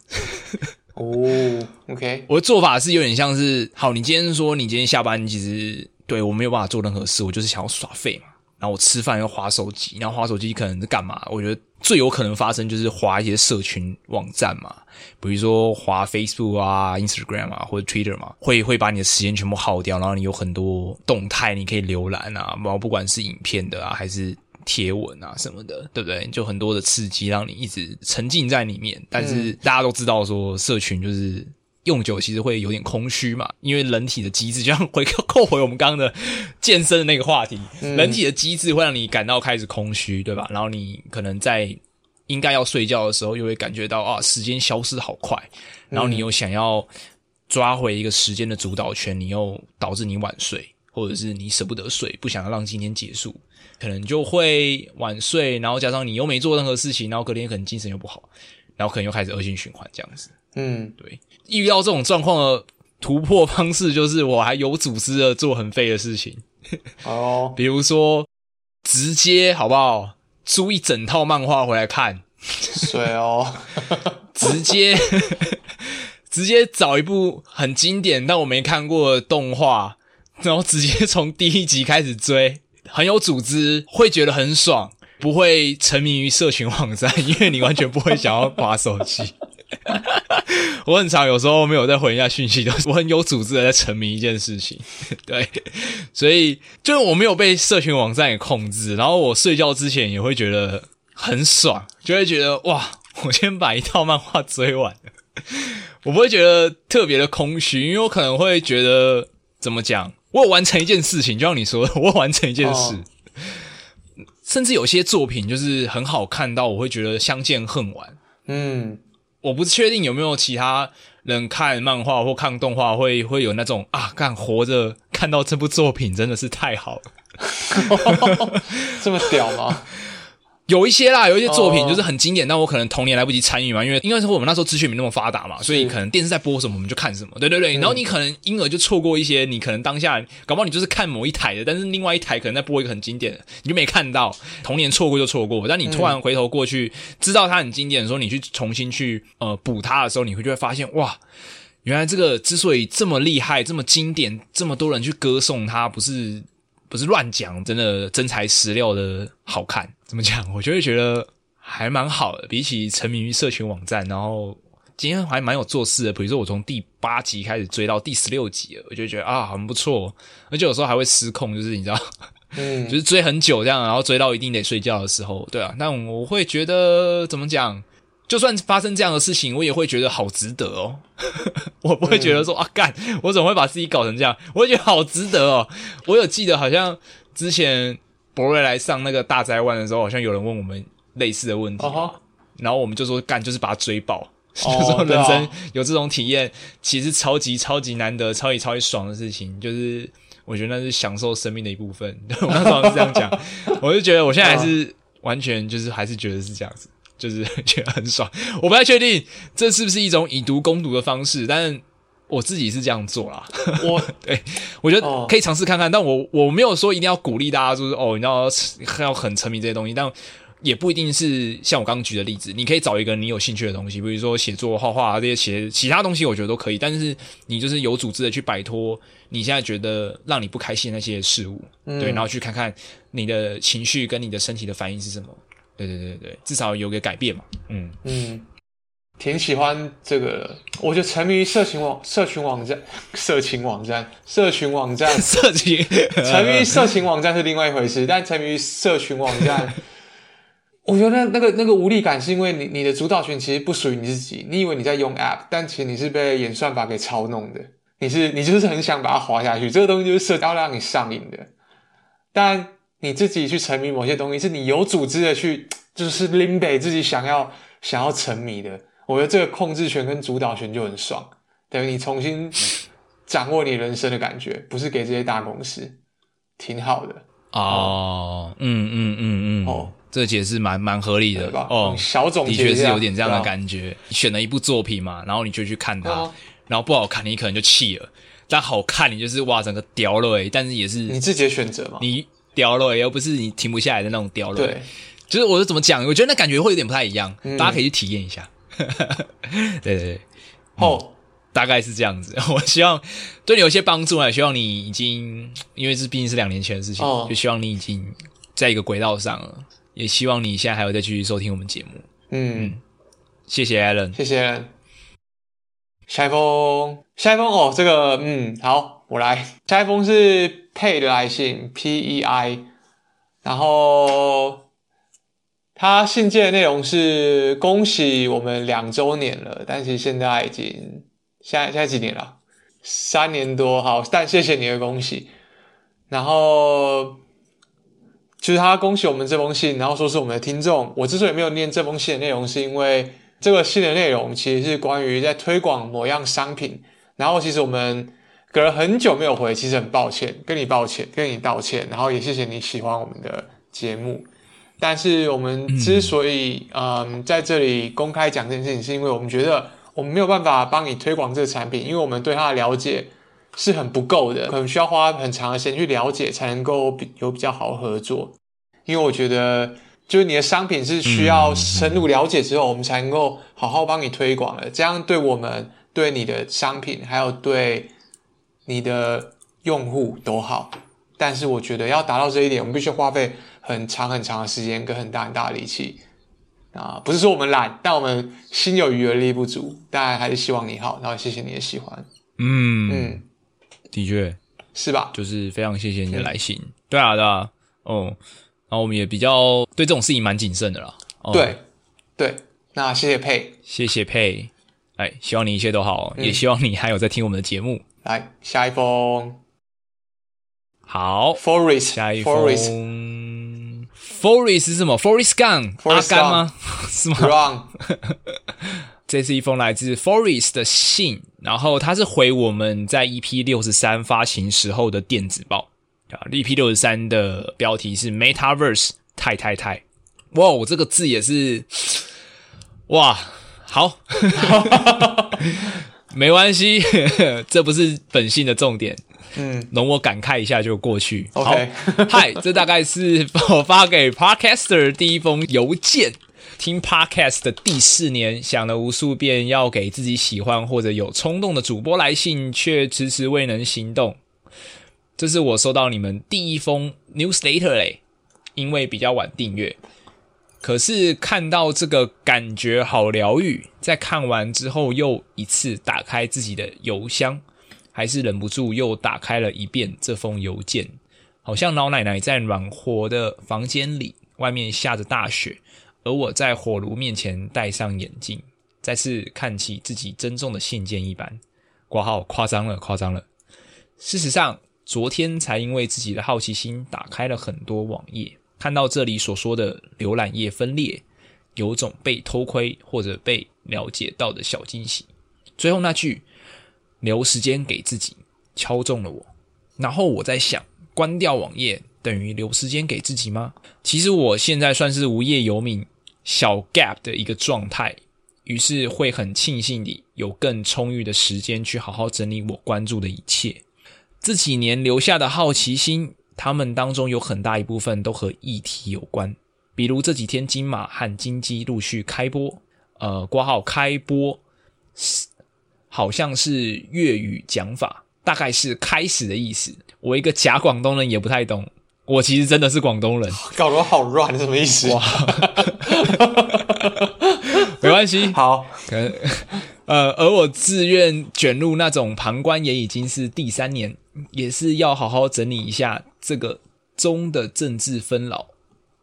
哦，OK，[laughs] 我的做法是有点像是，好，你今天说你今天下班，其实对我没有办法做任何事，我就是想要耍废嘛。然后我吃饭要划手机，然后划手机可能是干嘛？我觉得最有可能发生就是划一些社群网站嘛，比如说滑 Facebook 啊、Instagram 啊或者 Twitter 嘛，会会把你的时间全部耗掉，然后你有很多动态你可以浏览啊，然后不管是影片的啊还是。贴文啊什么的，对不对？就很多的刺激，让你一直沉浸在里面。但是大家都知道，说社群就是用久，其实会有点空虚嘛。因为人体的机制，就像回扣回我们刚刚的健身的那个话题，嗯、人体的机制会让你感到开始空虚，对吧？然后你可能在应该要睡觉的时候，又会感觉到啊，时间消失好快。然后你又想要抓回一个时间的主导权，你又导致你晚睡，或者是你舍不得睡，不想要让今天结束。可能就会晚睡，然后加上你又没做任何事情，然后隔天可能精神又不好，然后可能又开始恶性循环这样子。嗯，对。遇到这种状况的突破方式，就是我还有组织的做很废的事情。[laughs] 哦，比如说直接好不好？租一整套漫画回来看。水哦，[laughs] 直接 [laughs] 直接找一部很经典但我没看过的动画，然后直接从第一集开始追。很有组织，会觉得很爽，不会沉迷于社群网站，[laughs] 因为你完全不会想要滑手机。[laughs] 我很常有时候没有在回一下讯息，都是我很有组织的在沉迷一件事情。[laughs] 对，所以就是我没有被社群网站给控制，然后我睡觉之前也会觉得很爽，就会觉得哇，我先把一套漫画追完，我不会觉得特别的空虚，因为我可能会觉得怎么讲。我有完成一件事情，就像你说的，[laughs] 我有完成一件事，哦、甚至有些作品就是很好看到，我会觉得相见恨晚。嗯，我不确定有没有其他人看漫画或看动画会会有那种啊，干活着看到这部作品真的是太好了，[laughs] 这么屌吗？有一些啦，有一些作品就是很经典，但我可能童年来不及参与嘛，因为应该是我们那时候资讯没那么发达嘛，所以可能电视在播什么我们就看什么，对对对。然后你可能因而就错过一些，你可能当下搞不好你就是看某一台的，但是另外一台可能在播一个很经典的，你就没看到，童年错过就错过。但你突然回头过去，知道它很经典的时候，你去重新去呃补它的时候，你会就会发现哇，原来这个之所以这么厉害、这么经典、这么多人去歌颂它，不是。不是乱讲，真的真材实料的好看。怎么讲？我就会觉得还蛮好的，比起沉迷于社群网站。然后今天还蛮有做事的，比如说我从第八集开始追到第十六集了，我就觉得啊，很不错。而且有时候还会失控，就是你知道，嗯，就是追很久这样，然后追到一定得睡觉的时候，对啊。那我会觉得怎么讲？就算发生这样的事情，我也会觉得好值得哦。[laughs] 我不会觉得说、嗯、啊，干，我怎么会把自己搞成这样？我会觉得好值得哦。我有记得，好像之前博瑞来上那个大灾万的时候，好像有人问我们类似的问题，哦、然后我们就说干，就是把他追爆。[laughs] 哦、就说人生有这种体验，其实超级超级难得，超级超级爽的事情，就是我觉得那是享受生命的一部分。[laughs] 我那时候 [laughs] 是这样讲，我就觉得我现在还是完全就是还是觉得是这样子。就是觉得很爽，我不太确定这是不是一种以毒攻毒的方式，但我自己是这样做啦。我 [laughs] 对我觉得可以尝试看看，哦、但我我没有说一定要鼓励大家，就是哦，你要要很沉迷这些东西，但。也不一定是像我刚刚举的例子，你可以找一个你有兴趣的东西，比如说写作、画画这些，写其他东西，我觉得都可以。但是你就是有组织的去摆脱你现在觉得让你不开心的那些事物，嗯、对，然后去看看你的情绪跟你的身体的反应是什么。对对对对，至少有个改变嘛。嗯嗯，挺喜欢这个，我就沉迷于社群网、社群网站、社群网站、社群网站、[laughs] 社群，沉迷于社群网站是另外一回事，但沉迷于社群网站。[laughs] 我觉得那那个那个无力感是因为你你的主导权其实不属于你自己，你以为你在用 App，但其实你是被演算法给操弄的。你是你就是很想把它滑下去，这个东西就是社交让你上瘾的。但你自己去沉迷某些东西，是你有组织的去，就是拎北自己想要想要沉迷的。我觉得这个控制权跟主导权就很爽，等于你重新掌握你人生的感觉，不是给这些大公司，挺好的。哦，嗯嗯嗯嗯，哦。这个解释蛮蛮合理的吧？哦，小总结的确是有点这样的感觉。你选了一部作品嘛，然后你就去看它，哦、然后不好看，你可能就气了；但好看，你就是哇，整个屌了诶，但是也是你自己的选择嘛，你屌了诶，又不是你停不下来的那种屌了。对，就是我是怎么讲？我觉得那感觉会有点不太一样，嗯、大家可以去体验一下。对 [laughs] 对对，哦、[laughs] 嗯，大概是这样子。[laughs] 我希望对你有些帮助啊，希望你已经，因为这毕竟是两年前的事情，哦、就希望你已经在一个轨道上了。也希望你现在还有再继续收听我们节目。嗯，嗯，谢谢 Allen，谢谢 Allen。下一封，下一封哦，这个嗯，好，我来。下一封是 Pei 的来信，P E I。然后他信件的内容是恭喜我们两周年了，但是现在已经现在现在几年了？三年多。好，但谢谢你的恭喜。然后。就是他恭喜我们这封信，然后说是我们的听众。我之所以没有念这封信的内容，是因为这个信的内容其实是关于在推广某样商品。然后其实我们隔了很久没有回，其实很抱歉，跟你抱歉，跟你道歉。然后也谢谢你喜欢我们的节目。但是我们之所以嗯，嗯在这里公开讲这件事情，是因为我们觉得我们没有办法帮你推广这个产品，因为我们对它的了解。是很不够的，可能需要花很长的时间去了解，才能够比有比较好合作。因为我觉得，就是你的商品是需要深入了解之后，我们才能够好好帮你推广的。这样对我们、对你的商品，还有对你的用户都好。但是我觉得要达到这一点，我们必须花费很长很长的时间跟很大很大的力气啊！不是说我们懒，但我们心有余而力不足。当然还是希望你好，然后谢谢你的喜欢。嗯嗯。的确，是吧？就是非常谢谢你的来信。嗯、对啊，对啊，哦，然后我们也比较对这种事情蛮谨慎的啦。哦、对，对，那谢谢佩，谢谢佩，哎，希望你一切都好，嗯、也希望你还有在听我们的节目。来，下一封，好，Forest，下一封，Forest 是什么？Forest Gump，阿甘吗？[laughs] 是吗？Wrong。[laughs] 这是一封来自 Forest 的信，然后他是回我们在 EP 六十三发行时候的电子报啊。EP 六十三的标题是 Metaverse 太太太，哇，我这个字也是哇，好，[laughs] 没关系，这不是本信的重点，嗯，容我感慨一下就过去。OK，嗨，[laughs] 这大概是 [laughs] 我发给 Podcaster 第一封邮件。听 Podcast 的第四年，想了无数遍要给自己喜欢或者有冲动的主播来信，却迟迟未能行动。这是我收到你们第一封 Newsletter 嘞，因为比较晚订阅。可是看到这个感觉好疗愈，在看完之后又一次打开自己的邮箱，还是忍不住又打开了一遍这封邮件，好像老奶奶在暖和的房间里，外面下着大雪。而我在火炉面前戴上眼镜，再次看起自己珍重的信件一般。括号夸张了，夸张了。事实上，昨天才因为自己的好奇心打开了很多网页，看到这里所说的浏览页分裂，有种被偷窥或者被了解到的小惊喜。最后那句“留时间给自己”敲中了我。然后我在想，关掉网页等于留时间给自己吗？其实我现在算是无业游民。小 gap 的一个状态，于是会很庆幸你有更充裕的时间去好好整理我关注的一切。这几年留下的好奇心，他们当中有很大一部分都和议题有关，比如这几天金马和金鸡陆续开播，呃，挂号开播，好像是粤语讲法，大概是开始的意思。我一个假广东人也不太懂。我其实真的是广东人，[laughs] 搞得我好乱，什么意思？哇，没关系，好，可能呃，而我自愿卷入那种旁观，也已经是第三年，也是要好好整理一下这个中的政治纷扰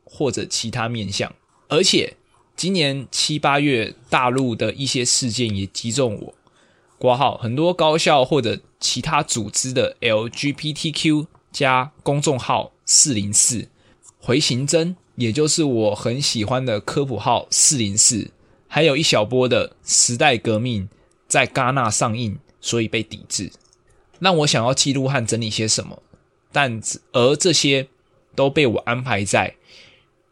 或者其他面向。而且今年七八月，大陆的一些事件也击中我，挂号很多高校或者其他组织的 LGBTQ 加公众号。四零四回形针，也就是我很喜欢的科普号四零四，还有一小波的时代革命在戛纳上映，所以被抵制。让我想要记录和整理些什么，但而这些都被我安排在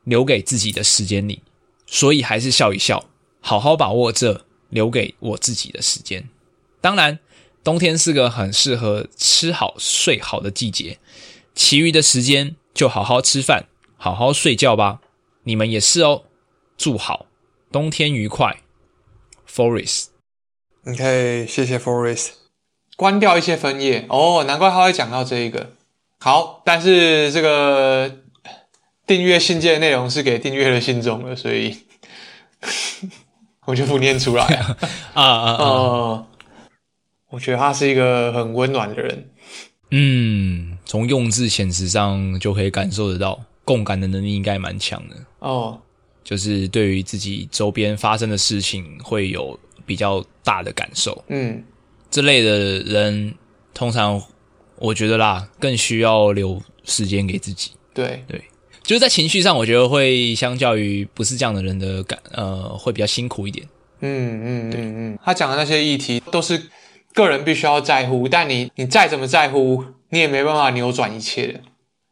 留给自己的时间里，所以还是笑一笑，好好把握这留给我自己的时间。当然，冬天是个很适合吃好睡好的季节。其余的时间就好好吃饭，好好睡觉吧。你们也是哦，祝好，冬天愉快。Forest，你可以谢谢 Forest。关掉一些分页哦，难怪他会讲到这一个。好，但是这个订阅信件的内容是给订阅的信众的，所以 [laughs] 我就不念出来啊啊 [laughs] 啊！呃，我觉得他是一个很温暖的人。嗯，从用字遣词上就可以感受得到，共感的能力应该蛮强的哦。就是对于自己周边发生的事情会有比较大的感受。嗯，这类的人通常我觉得啦，更需要留时间给自己。对对，就是在情绪上，我觉得会相较于不是这样的人的感，呃，会比较辛苦一点。嗯嗯嗯嗯，他讲的那些议题都是。个人必须要在乎，但你你再怎么在乎，你也没办法扭转一切。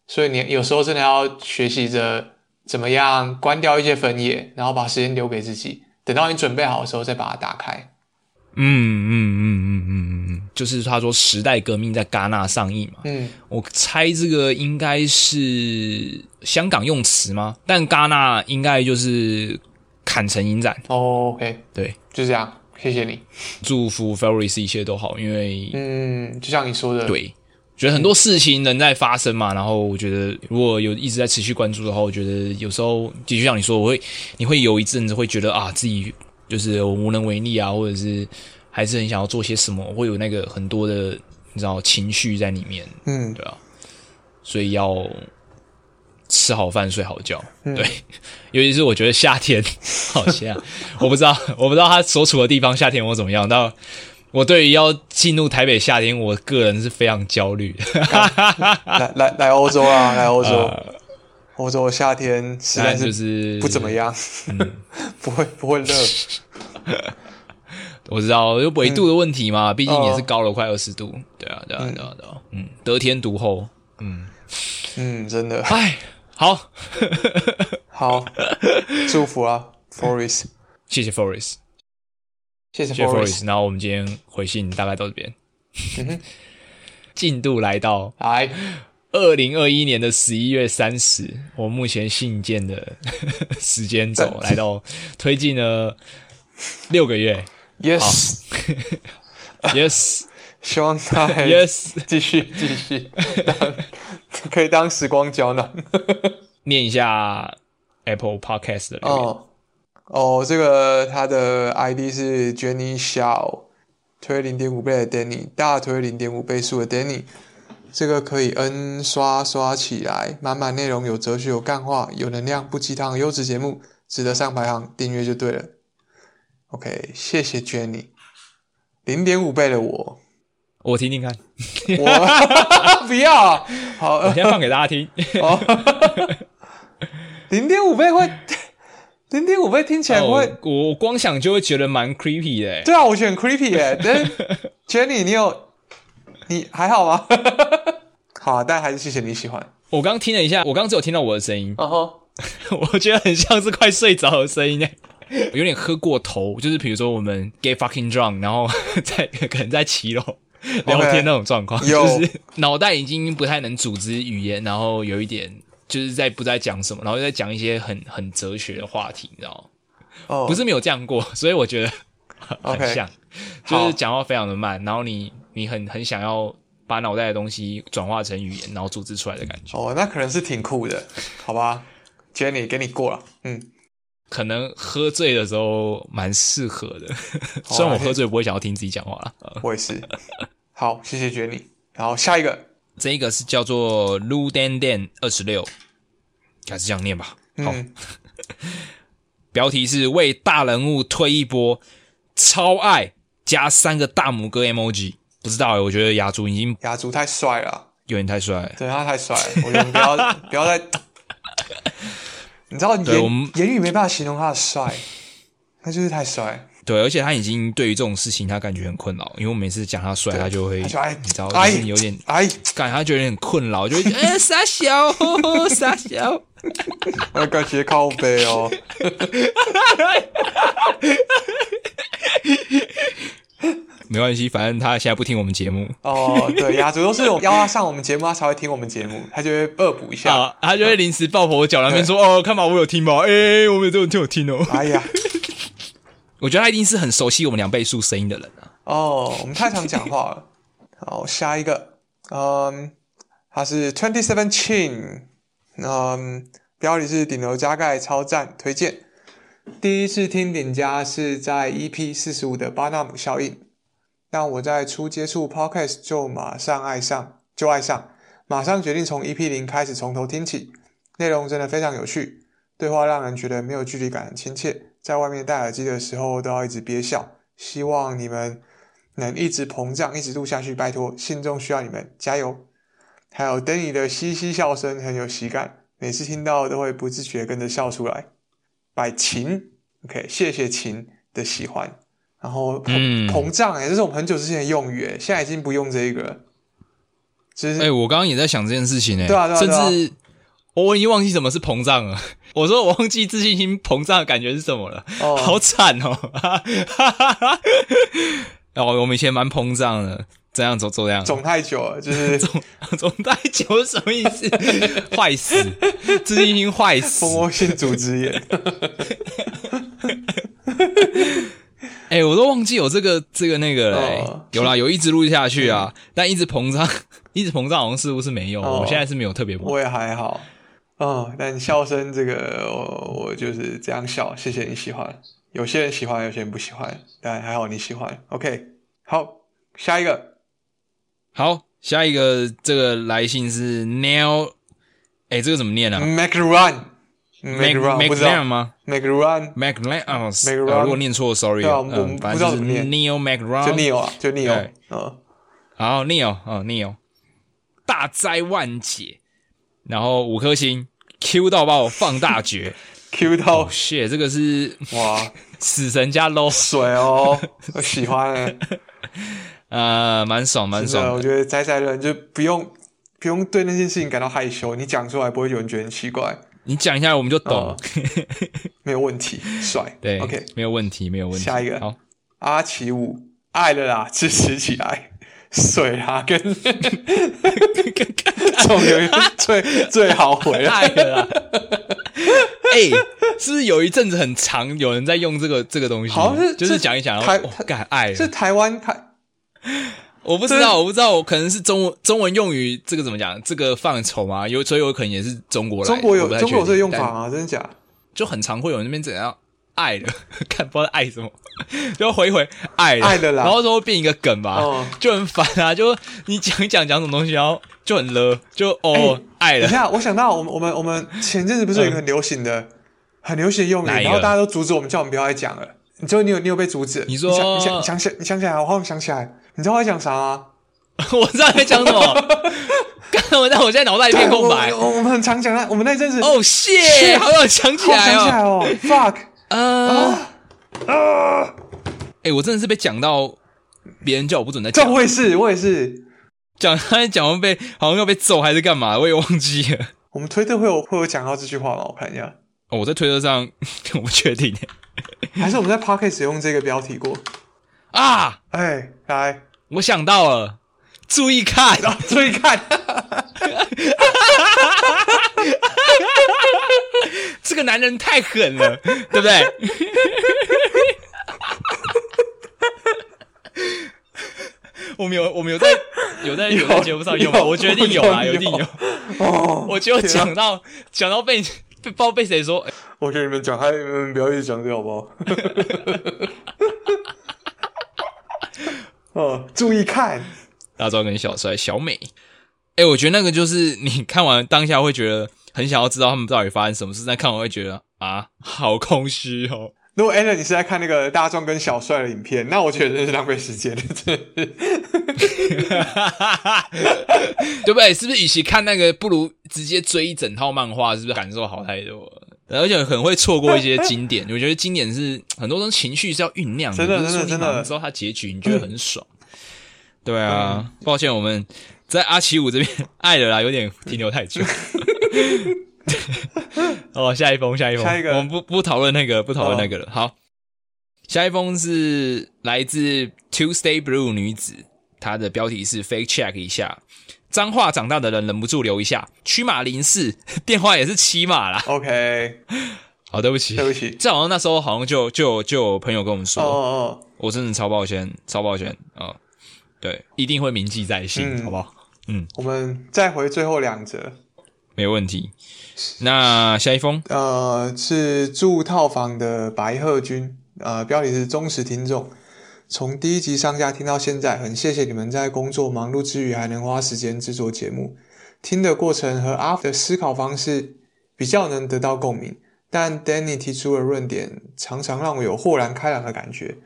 所以你有时候真的要学习着怎么样关掉一些分页，然后把时间留给自己，等到你准备好的时候再把它打开。嗯嗯嗯嗯嗯嗯，就是他说时代革命在戛纳上映嘛。嗯，我猜这个应该是香港用词吗？但戛纳应该就是坎城影展。哦，OK，对，就这样。谢谢你，祝福 Ferris 一切都好，因为嗯，就像你说的，对，觉得很多事情仍在发生嘛。然后我觉得，如果有一直在持续关注的话，我觉得有时候，就像你说，我会，你会有一阵子会觉得啊，自己就是无能为力啊，或者是还是很想要做些什么，会有那个很多的你知道情绪在里面，嗯，对啊，所以要。吃好饭，睡好觉，对，嗯、[laughs] 尤其是我觉得夏天 [laughs] 好像，我不知道，我不知道他所处的地方夏天我怎么样。但我对于要进入台北夏天，我个人是非常焦虑的。来来来欧洲啊，[laughs] 来欧洲，欧、呃、洲夏天实在是不怎么样，嗯、不会不会热。我知道有纬度的问题嘛，毕、嗯、竟也是高了快二十度。对啊，对啊，对啊，对啊，嗯，得天独厚，嗯嗯，真的，哎。好，好，[laughs] 祝福啊，Forest，谢谢 Forest，谢谢 Forest。然后我们今天回信大概到这边，[laughs] 进度来到来。二零二一年的十一月三十，我目前信件的 [laughs] 时间轴来到推进了六个月，Yes，Yes。希望他 yes 继续继续。当 [laughs] 可以当时光胶囊。念一下 Apple Podcast 的留言哦哦，这个他的 ID 是 Jenny Xiao，推零点五倍的 Danny，大推零点五倍数的 Danny，这个可以 N 刷刷起来，满满内容，有哲学，有干话，有能量，不鸡汤，优质节目，值得上排行，订阅就对了。OK，谢谢 Jenny，零点五倍的我。我听听看，我 [laughs] 不要，好，我先放给大家听。零点五倍会，零点五倍听起来会，哦、我光想就会觉得蛮 creepy 的。对啊，我觉得很 creepy 哎。但 Jenny，你有，你还好吗？[laughs] 好啊，但还是谢谢你喜欢。我刚听了一下，我刚只有听到我的声音。哦、uh [laughs] huh. 我觉得很像是快睡着的声音哎。有点喝过头，就是比如说我们 get fucking drunk，然后在可能在骑楼聊天那种状况就是 [laughs] 脑袋已经不太能组织语言，然后有一点就是在不在讲什么，然后在讲一些很很哲学的话题，你知道吗？哦，oh. 不是没有这样过，所以我觉得 [laughs] 很像，okay. 就是讲话非常的慢，然后你你很很想要把脑袋的东西转化成语言，然后组织出来的感觉。哦，oh, 那可能是挺酷的，好吧，Jenny 给你过了，嗯。可能喝醉的时候蛮适合的，[laughs] 虽然我喝醉不会想要听自己讲话了。我也是。好，谢谢 Jenny。然后下一个，这一个是叫做 Lu Dan Dan 二十六，还是这样念吧。好，嗯、[laughs] 标题是为大人物推一波，超爱加三个大拇哥 emoji。不知道哎，我觉得雅竹已经雅竹太帅了，有点太帅，对他太帅了，我觉得不要 [laughs] 不要再。[laughs] 你知道言我们言语没办法形容他的帅，他就是太帅。对，而且他已经对于这种事情他感觉很困扰，因为我每次讲他帅，他就会，就你知道，哎、就是有点哎，感觉他觉得很困扰，就会哎傻笑傻笑，[laughs] 我感觉靠背哦。[laughs] 没关系，反正他现在不听我们节目。哦，对呀，主要是我邀他上我们节目，他才会听我们节目，他就会恶补一下，啊、他就会临时抱佛脚那边说：“对哦，看吧，我有听吧？哎、欸，我们都有听我听哦。”哎呀，我觉得他一定是很熟悉我们两倍速声音的人啊。哦，我们太常讲话了。好，下一个，嗯，他是 Twenty Seven Chin，嗯，标题是顶楼加盖超赞，推荐。第一次听顶加是在 EP 四十五的巴纳姆效应。但我在初接触 Podcast 就马上爱上，就爱上，马上决定从 EP 零开始从头听起。内容真的非常有趣，对话让人觉得没有距离感，很亲切。在外面戴耳机的时候都要一直憋笑。希望你们能一直膨胀，一直录下去，拜托，心中需要你们，加油！还有 Danny 的嘻嘻笑声很有喜感，每次听到都会不自觉跟着笑出来。百琴，OK，谢谢琴的喜欢。然后膨膨胀哎，这是我们很久之前的用语哎，现在已经不用这个了。就是哎，我刚刚也在想这件事情哎，对啊，对啊，甚至我已经忘记什么是膨胀了。我说我忘记自信心膨胀的感觉是什么了，哦，[laughs] 好惨哦！然 [laughs] 后我们以前蛮膨胀的，这样走走这样，肿太久了，就是 [laughs] 肿肿太久是什么意思？坏死，自信心坏死，蜂窝性组织炎。哎、欸，我都忘记有这个这个那个了、欸。哦、有啦，有一直录下去啊，嗯、但一直膨胀，一直膨胀好像似乎是没有。哦、我现在是没有特别，我也还好。嗯，但笑声这个我，我就是这样笑。谢谢你喜欢，有些人喜欢，有些人不喜欢，但还好你喜欢。OK，好，下一个，好，下一个这个来信是 Neil，哎、欸，这个怎么念啊？McRun。Make McLaren 吗？McRun，McLaren 啊，如果念错，sorry 啊，嗯，反正就是 Neil McRun，就 Neil 啊，就 Neil，嗯，好，Neil，哦，Neil，大灾万解，然后五颗星，Q 到把我放大绝，[laughs] Q 到，shit，这个是哇，[laughs] 死神加 low 水哦，我喜欢，[laughs] 呃，蛮爽，蛮爽，我觉得宅宅人就不用不用对那件事情感到害羞，你讲出来不会有人觉得很奇怪。你讲一下，我们就懂，没有问题，帅，对，OK，没有问题，没有问题。下一个，好，阿奇五爱了啦，支持起来，水啊，跟总有一最最好回来了啦。[laughs] 哎，是不是有一阵子很长，有人在用这个这个东西？好像是，就是讲一讲，台敢爱是台湾台。我不知道，我不知道，我可能是中文中文用语，这个怎么讲？这个范畴嘛，有所以有可能也是中国来。中国有中国有这个用法啊？真的假？就很常会有人那边怎样爱了，[laughs] 看不知道爱什么，[laughs] 就回回爱了，爱了啦，然后说变一个梗吧，就很烦啊！[laughs] 就你讲一讲讲什么东西，然后就很勒，就哦爱了。等一下，我想到我们我们我们前阵子不是有一个很流行的很流行的用语，然后大家都阻止我们，叫我们不要再讲了。你知道你有你有被阻止？你说你想你想起你想起来，我好像想起来。你知道我在讲啥吗？我知道你在讲什么。刚才我在我现在脑袋一片空白。我我们很常讲那我们那阵子哦谢，好想想起来想起来哦，fuck，啊啊！哎，我真的是被讲到，别人叫我不准再讲。我也是，我也是。讲他讲完被好像要被揍还是干嘛？我也忘记了。我们推特会有会有讲到这句话吗？我看一下。哦，我在推特上 [laughs] 我不确定，还是我们在 Podcast 使用这个标题过啊？哎，来，我想到了，注意看，哦、注意看，[laughs] 这个男人太狠了，对不对？[laughs] 我们有，我们有在有在有在节目上有吗？我觉得一定有啊，有一定有。哦，[laughs] 我就讲到讲到被被不知道被谁说，我觉得你们讲，还你们不要一直讲这个好不好？哦，注意看，大壮跟小帅、小美。哎，我觉得那个就是你看完当下会觉得很想要知道他们到底发生什么事，但看完会觉得啊，好空虚哦。如果 Allen 你是在看那个大壮跟小帅的影片，那我觉得真是浪费时间了，真 [laughs] 的对不对？是不是与其看那个，不如直接追一整套漫画，是不是感受好太多？而且很会错过一些经典。我觉得经典是很多种情绪是要酝酿的，真的真的真的。知道它结局，你觉得很爽。对啊，抱歉，我们在阿奇五这边爱了啦，有点停留太久。[laughs] 哦，下一封，下一封，下一个，我们不不讨论那个，不讨论那个了。哦、好，下一封是来自 Tuesday Blue 女子，她的标题是 Fake Check 一下，脏话长大的人忍不住留一下，区码零四，[laughs] 电话也是七码啦。OK，[laughs] 好，对不起，对不起，这好像那时候好像就就就有朋友跟我们说，哦，哦，我真的超抱歉，超抱歉。啊、哦，对，一定会铭记在心，嗯、好不好？嗯，我们再回最后两则，没问题。那下一封，呃，是住套房的白鹤君，呃，标题是忠实听众，从第一集上架听到现在，很谢谢你们在工作忙碌之余还能花时间制作节目，听的过程和阿福的思考方式比较能得到共鸣，但 Danny 提出的论点常常让我有豁然开朗的感觉，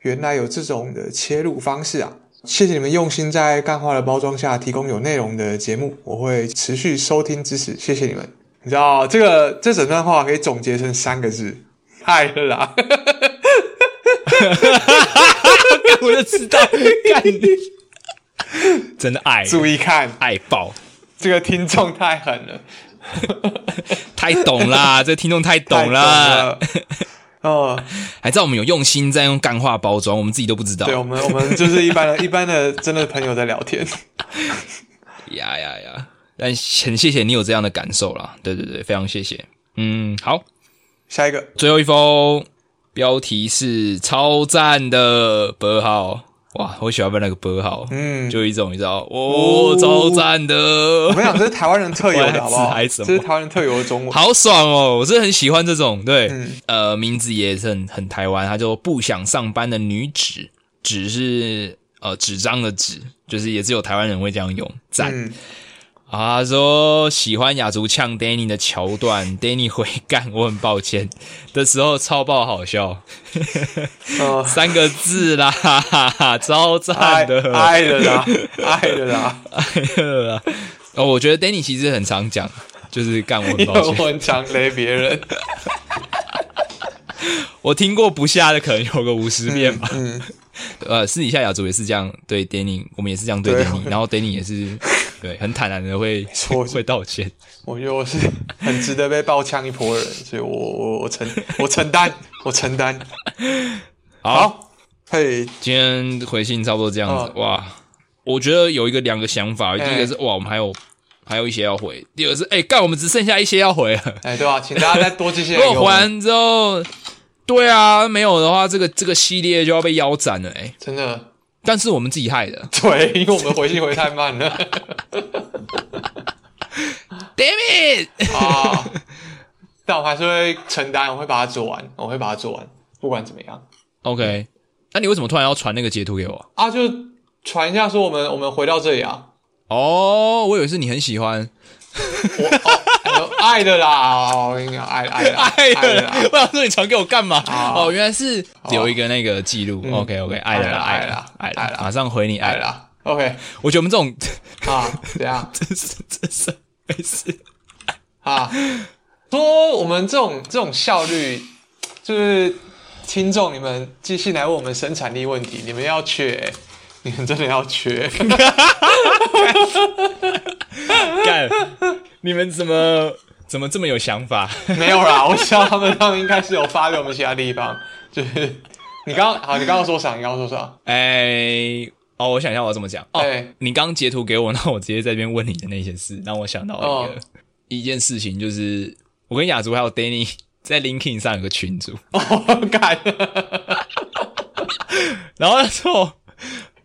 原来有这种的切入方式啊！谢谢你们用心在干话的包装下提供有内容的节目，我会持续收听支持，谢谢你们。你知道这个这整段话可以总结成三个字：爱了啦！我就知道，干你真的爱，注意看，爱爆！这个听众太狠了，[laughs] 太懂啦！这个听众太懂了哦，还知道我们有用心在用干话包装，我们自己都不知道。对，我们我们就是一般的、[laughs] 一般的真的朋友在聊天。[laughs] 呀呀呀！但很谢谢你有这样的感受啦，对对对，非常谢谢。嗯，好，下一个，最后一封，标题是超赞的拨号，哇，我喜欢被那个波号，嗯，就一种你知道，哦，超赞的，我跟你讲，这是台湾人特有的，[laughs] 好不好？这是台湾人特有的中文，好爽哦！我真的很喜欢这种，对，嗯、呃，名字也是很很台湾，他就不想上班的女纸，纸是呃纸张的纸，就是也只有台湾人会这样用，赞。嗯啊，他说喜欢雅竹呛 Danny 的桥段，Danny 回干，我很抱歉的时候超爆好笑，[laughs] 哦、三个字啦，[laughs] 哈哈赞的，爱的啦，爱的啦，爱的啦。哦，我觉得 Danny 其实很常讲，就是干我很抱歉，[laughs] 我很常雷别人，我听过不下的可能有个五十遍吧。嗯，嗯。呃，私底下雅竹也是这样对 Danny，我们也是这样对 Danny，然后 Danny 也是。对，很坦然的会说会道歉。我觉得我是很值得被爆枪一波的人，所以我我我承我承担我承担。[laughs] 好，嘿，今天回信差不多这样子。哇，我觉得有一个两个想法，第一个是哇，我们还有还有一些要回；第二个是哎，干，我们只剩下一些要回了。哎，对啊，请大家再多这些。[laughs] 如果回完之后，对啊，没有的话，这个这个系列就要被腰斩了。哎，真的。但是我们自己害的，[laughs] 对，因为我们回信回太慢了。Damn it！啊，但我还是会承担，我会把它做完，我会把它做完，不管怎么样。OK，那你为什么突然要传那个截图给我啊？就传一下，说我们我们回到这里啊。哦，我以为是你很喜欢。我哦，爱的啦，我跟你讲，爱爱 [laughs] 爱的啦。我想说你传给我干嘛？哦，原来是留一个那个记录。OK OK，爱的啦，爱的啦，爱的啦，马上回你爱啦。OK，我觉得我们这种啊，怎样？[laughs] 真是真是没事啊。说我们这种这种效率，就是听众你们寄信来问我们生产力问题，你们要缺，你们真的要缺。[laughs] 干，你们怎么怎么这么有想法？[laughs] 没有啦，我想他们他们应该是有发给我们其他地方。就是你刚刚好，你刚刚说啥？你刚刚说啥？哎、欸，哦，我想一下我要怎么讲。哦，欸、你刚截图给我，那我直接在这边问你的那些事，让我想到一个、哦、一件事情，就是我跟雅竹还有 Danny 在 LinkedIn 上有个群组。哦，干。[laughs] 然后那时候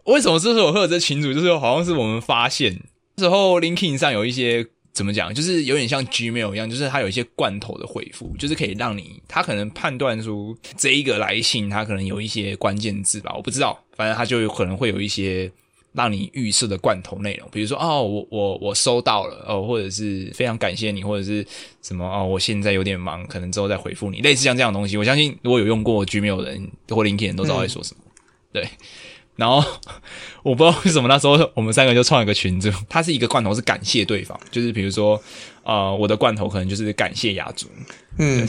为什么这时候会有这群组？就是好像是我们发现那时候 LinkedIn 上有一些。怎么讲？就是有点像 Gmail 一样，就是它有一些罐头的回复，就是可以让你，它可能判断出这一个来信，它可能有一些关键字吧，我不知道，反正它就有可能会有一些让你预设的罐头内容，比如说哦，我我我收到了哦，或者是非常感谢你，或者是什么哦，我现在有点忙，可能之后再回复你，类似像这样的东西。我相信如果有用过 Gmail 的人或 LinkedIn 人都知道在说什么，嗯、对。然后 [laughs] 我不知道为什么那时候我们三个就创了一个群组，它是一个罐头是感谢对方，就是比如说呃我的罐头可能就是感谢雅竹，嗯，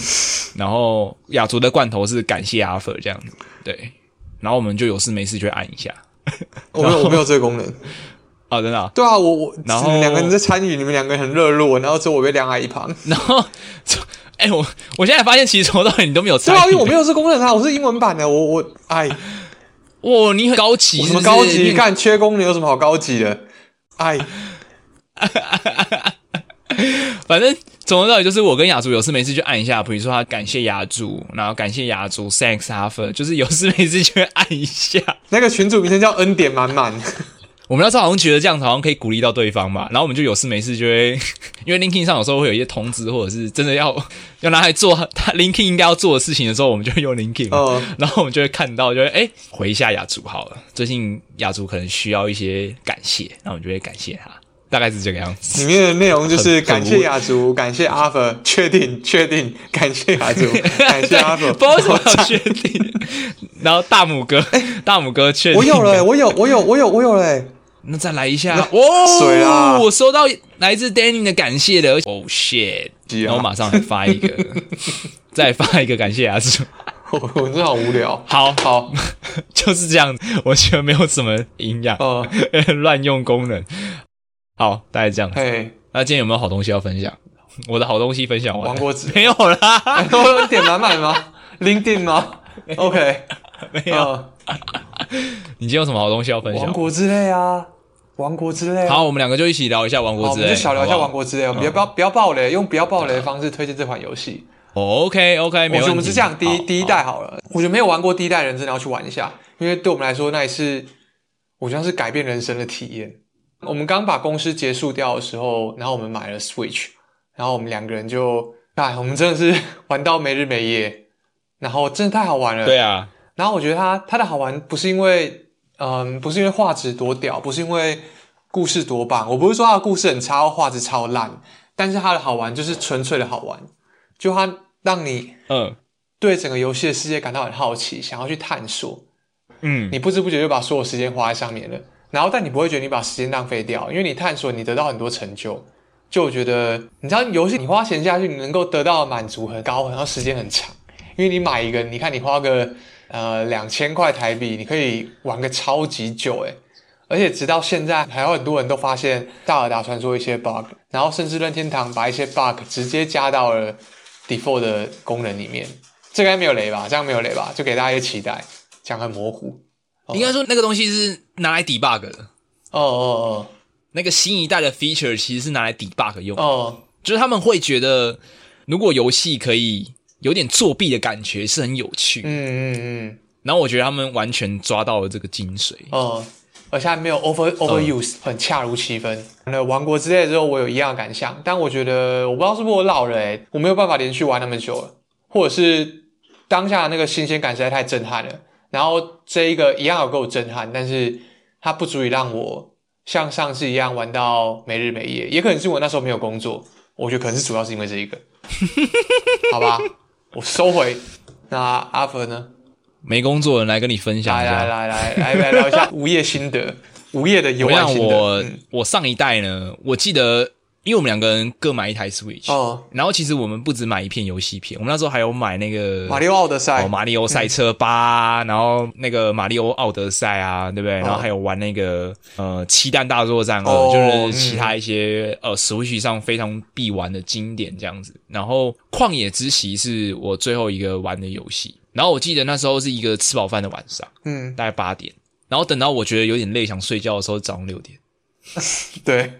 然后雅竹的罐头是感谢阿 Fer 这样子，对，然后我们就有事没事就会按一下，我没有我没有这个功能。啊，[laughs] 真的啊，对啊，我我然后两个人在参与，你们两个人很热络，然后之后我被晾在一旁，然后 [laughs] 哎我我现在发现其实从头到尾你都没有参与，对啊，因为我没有这个功能啊，我是英文版的，我我哎。哇，你很高级是是？什么高级？你看缺工，你有什么好高级的？[laughs] 哎，反正总的道理就是，我跟雅竹有事没事就按一下，比如说他感谢雅竹，然后感谢雅竹，thanks Arthur，就是有事没事就会按一下。那个群主名称叫恩典满满。我们那时候好像觉得这样子好像可以鼓励到对方嘛，然后我们就有事没事就会，[laughs] 因为 LinkedIn 上有时候会有一些通知，或者是真的要 [laughs] 要拿来做他 LinkedIn 应该要做的事情的时候，我们就会用 LinkedIn，、oh. 然后我们就会看到，就会哎回一下雅竹好了，最近雅竹可能需要一些感谢，然后我们就会感谢他，大概是这个样子。里面的内容就是感谢雅竹，感谢阿 Fer，确定确定，感谢雅竹，[laughs] 感谢阿 Fer，不知道为什么要确定，然后大拇哥，哎，大拇哥确定，我有了，我有，我有，我有，我有嘞。那再来一下哦！水啊！我收到来自 Danny 的感谢的哦 shit！然后我马上来发一个，[laughs] 再发一个感谢啊！我我真的好无聊。好好，[laughs] 就是这样，我觉得没有什么营养，哦，[laughs] 乱用功能。好，大概这样。嘿，那今天有没有好东西要分享？我的好东西分享完，王国之没有啦，我有点满满吗？LinkedIn 吗？OK，没有。你今天有什么好东西要分享？王国之类啊！王国之泪，好，我们两个就一起聊一下王国之泪。我们就小聊一下王国之泪，我们不要不要暴雷，用不要暴雷的方式推荐这款游戏。OK OK，没问题。我们是这样，第一第一代好了，我觉得没有玩过第一代人真的要去玩一下，因为对我们来说那也是我觉得是改变人生的体验。我们刚把公司结束掉的时候，然后我们买了 Switch，然后我们两个人就哎，我们真的是玩到没日没夜，然后真的太好玩了。对啊，然后我觉得它它的好玩不是因为。嗯，不是因为画质多屌，不是因为故事多棒，我不是说它的故事很差或画质超烂，但是它的好玩就是纯粹的好玩，就它让你嗯。对整个游戏的世界感到很好奇，想要去探索，嗯，你不知不觉就把所有时间花在上面了，然后但你不会觉得你把时间浪费掉，因为你探索，你得到很多成就，就我觉得你知道游戏你花钱下去，你能够得到的满足很高，然后时间很长，因为你买一个，你看你花个。呃，两千块台币，你可以玩个超级久诶，而且直到现在，还有很多人都发现《大尔达传说》一些 bug，然后甚至任天堂把一些 bug 直接加到了 default 的功能里面。这个应该没有雷吧？这样没有雷吧？就给大家一个期待。讲很模糊，应该说那个东西是拿来 debug 的。哦哦哦，那个新一代的 feature 其实是拿来 debug 用的。哦，就是他们会觉得，如果游戏可以。有点作弊的感觉是很有趣，嗯嗯嗯，然后我觉得他们完全抓到了这个精髓，哦，而且还没有 over overuse，很恰如其分。那王国之泪之后，我有一样的感想，但我觉得我不知道是不是我老了，诶，我没有办法连续玩那么久了，或者是当下的那个新鲜感实在太震撼了。然后这一个一样有够震撼，但是它不足以让我像上次一样玩到没日没夜，也可能是我那时候没有工作，我觉得可能是主要是因为这一个，[laughs] 好吧。我收回。那阿 Fer 呢？没工作人来跟你分享一下，来来来来来聊一下无业心得。无业的 [laughs] 游玩心得。我、嗯、我上一代呢，我记得因为我们两个人各买一台 Switch，哦，然后其实我们不止买一片游戏片，我们那时候还有买那个马里奥奥德赛，哦，马里奥赛车八、嗯，然后那个马里奥奥德赛啊，对不对？哦、然后还有玩那个呃七弹大作战二、哦，就是其他一些、嗯、呃 Switch 上非常必玩的经典这样子。然后旷野之息是我最后一个玩的游戏，然后我记得那时候是一个吃饱饭的晚上，嗯，大概八点，然后等到我觉得有点累想睡觉的时候，早上六点，[laughs] 对。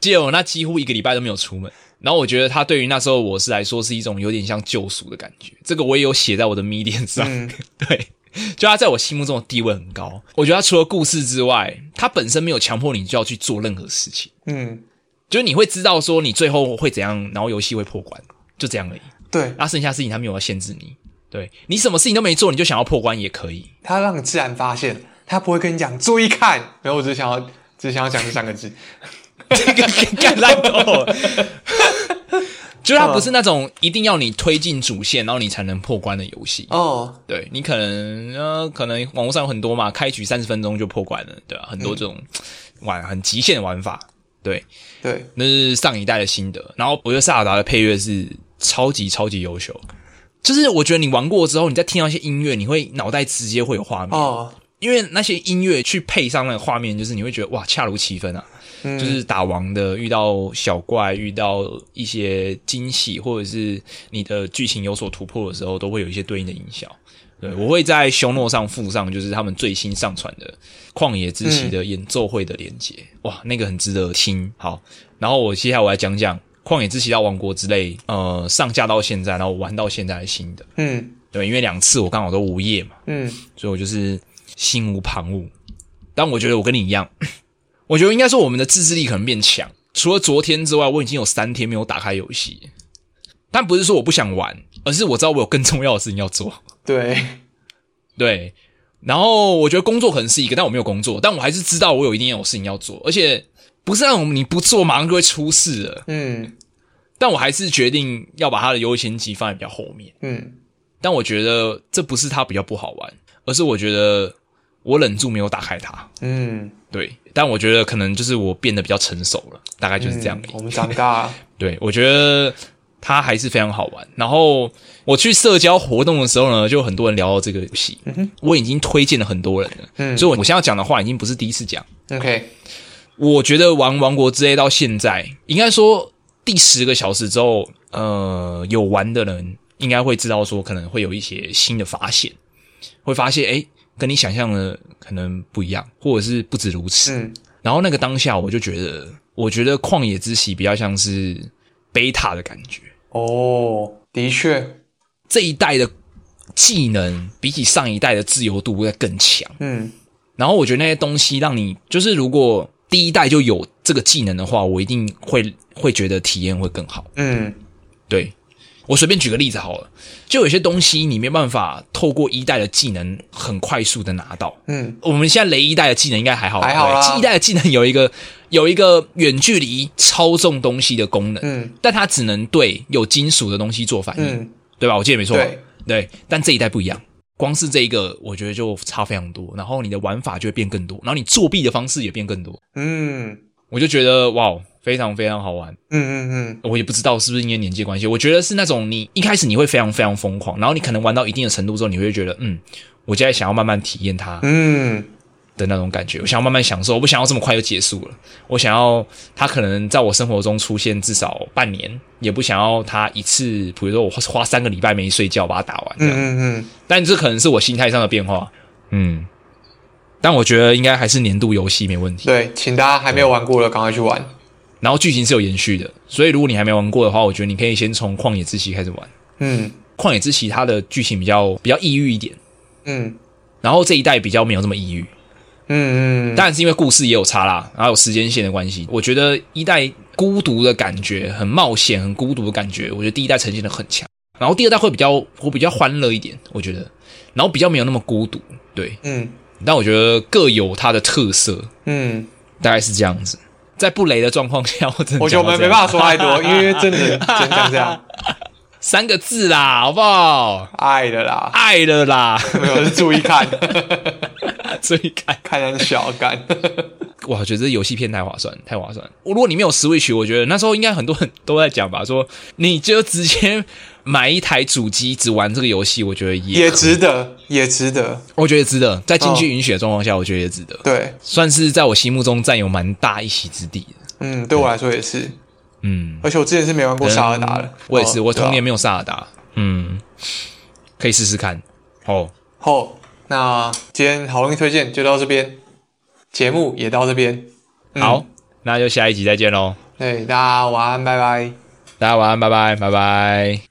记得我那几乎一个礼拜都没有出门，然后我觉得他对于那时候我是来说是一种有点像救赎的感觉。这个我也有写在我的 Medium 上，嗯、[laughs] 对，就他在我心目中的地位很高。我觉得他除了故事之外，他本身没有强迫你就要去做任何事情，嗯，就是你会知道说你最后会怎样，然后游戏会破关，就这样而已。对，那剩下事情他没有要限制你，对你什么事情都没做，你就想要破关也可以。他让你自然发现，他不会跟你讲注意看，没有，我只想要只想要讲这三个字。这 [laughs] 个干烂透了，就是它不是那种一定要你推进主线，然后你才能破关的游戏哦。对，你可能呃，可能网络上有很多嘛，开局三十分钟就破关了，对吧？很多这种玩很极限的玩法，对对，那是上一代的心得。然后我觉得萨尔达的配乐是超级超级优秀，就是我觉得你玩过之后，你再听到一些音乐，你会脑袋直接会有画面哦，因为那些音乐去配上那个画面，就是你会觉得哇，恰如其分啊。就是打王的，遇到小怪，遇到一些惊喜，或者是你的剧情有所突破的时候，都会有一些对应的音效。对，我会在 show note 上附上，就是他们最新上传的《旷野之息》的演奏会的连接。哇，那个很值得听。好，然后我接下来我来讲讲《旷野之息》到《王国之类》呃上架到现在，然后玩到现在的新的。嗯，对，因为两次我刚好都无业嘛，嗯，所以我就是心无旁骛。但我觉得我跟你一样。我觉得应该说我们的自制力可能变强。除了昨天之外，我已经有三天没有打开游戏。但不是说我不想玩，而是我知道我有更重要的事情要做。对，[laughs] 对。然后我觉得工作可能是一个，但我没有工作，但我还是知道我有一定要有事情要做，而且不是那种你不做马上就会出事了。嗯。但我还是决定要把它的优先级放在比较后面。嗯。但我觉得这不是它比较不好玩，而是我觉得我忍住没有打开它。嗯。对，但我觉得可能就是我变得比较成熟了，大概就是这样、嗯。我们长大了。[laughs] 对，我觉得它还是非常好玩。然后我去社交活动的时候呢，就有很多人聊到这个游戏、嗯。我已经推荐了很多人了。嗯，所以我现在要讲的话已经不是第一次讲。OK，我觉得玩《王国之泪》到现在，应该说第十个小时之后，呃，有玩的人应该会知道说，可能会有一些新的发现，会发现诶跟你想象的可能不一样，或者是不止如此。嗯，然后那个当下，我就觉得，我觉得《旷野之息》比较像是贝塔的感觉。哦，的确，这一代的技能比起上一代的自由度会更强。嗯，然后我觉得那些东西让你，就是如果第一代就有这个技能的话，我一定会会觉得体验会更好。嗯，对。我随便举个例子好了，就有些东西你没办法透过一代的技能很快速的拿到。嗯，我们现在雷一代的技能应该还好，还好啦。一代的技能有一个有一个远距离操纵东西的功能，嗯，但它只能对有金属的东西做反应，嗯，对吧？我记得没错，对对。但这一代不一样，光是这一个我觉得就差非常多，然后你的玩法就会变更多，然后你作弊的方式也变更多。嗯，我就觉得哇。非常非常好玩，嗯嗯嗯，我也不知道是不是因为年纪关系，我觉得是那种你一开始你会非常非常疯狂，然后你可能玩到一定的程度之后，你会觉得，嗯，我现在想要慢慢体验它，嗯。的那种感觉，我想要慢慢享受，我不想要这么快就结束了，我想要它可能在我生活中出现至少半年，也不想要它一次，比如说我花三个礼拜没睡觉把它打完，这样，嗯嗯，但这可能是我心态上的变化，嗯，但我觉得应该还是年度游戏没问题，对，请大家还没有玩过的赶快去玩。然后剧情是有延续的，所以如果你还没玩过的话，我觉得你可以先从《旷野之息》开始玩。嗯，《旷野之息》它的剧情比较比较抑郁一点。嗯，然后这一代比较没有这么抑郁。嗯嗯，当然是因为故事也有差啦，然后有时间线的关系。我觉得一代孤独的感觉，很冒险、很孤独的感觉，我觉得第一代呈现的很强。然后第二代会比较会比较欢乐一点，我觉得，然后比较没有那么孤独。对，嗯，但我觉得各有它的特色。嗯，大概是这样子。在不雷的状况下，[laughs] 我真的我觉得我们没办法说太多，因为真的真讲这样三个字啦，好不好？爱了啦，爱了啦，没有是注意看。[laughs] 所以看看人小干。哇，我觉得这游戏片太划算，太划算。我如果你没有 Switch，我觉得那时候应该很多人都在讲吧，说你就直接买一台主机只玩这个游戏，我觉得也也值得，也值得。我觉得值得，在经济允许的状况下，我觉得也值得。对，算是在我心目中占有蛮大一席之地。嗯，对我来说也是。嗯，而且我之前是没玩过萨尔达的，我也是，我童年没有萨尔达。嗯，可以试试看。哦，好，那今天好东西推荐就到这边，节目也到这边。好，那就下一集再见喽。对，大家晚安，拜拜。大家晚安，拜拜，拜拜。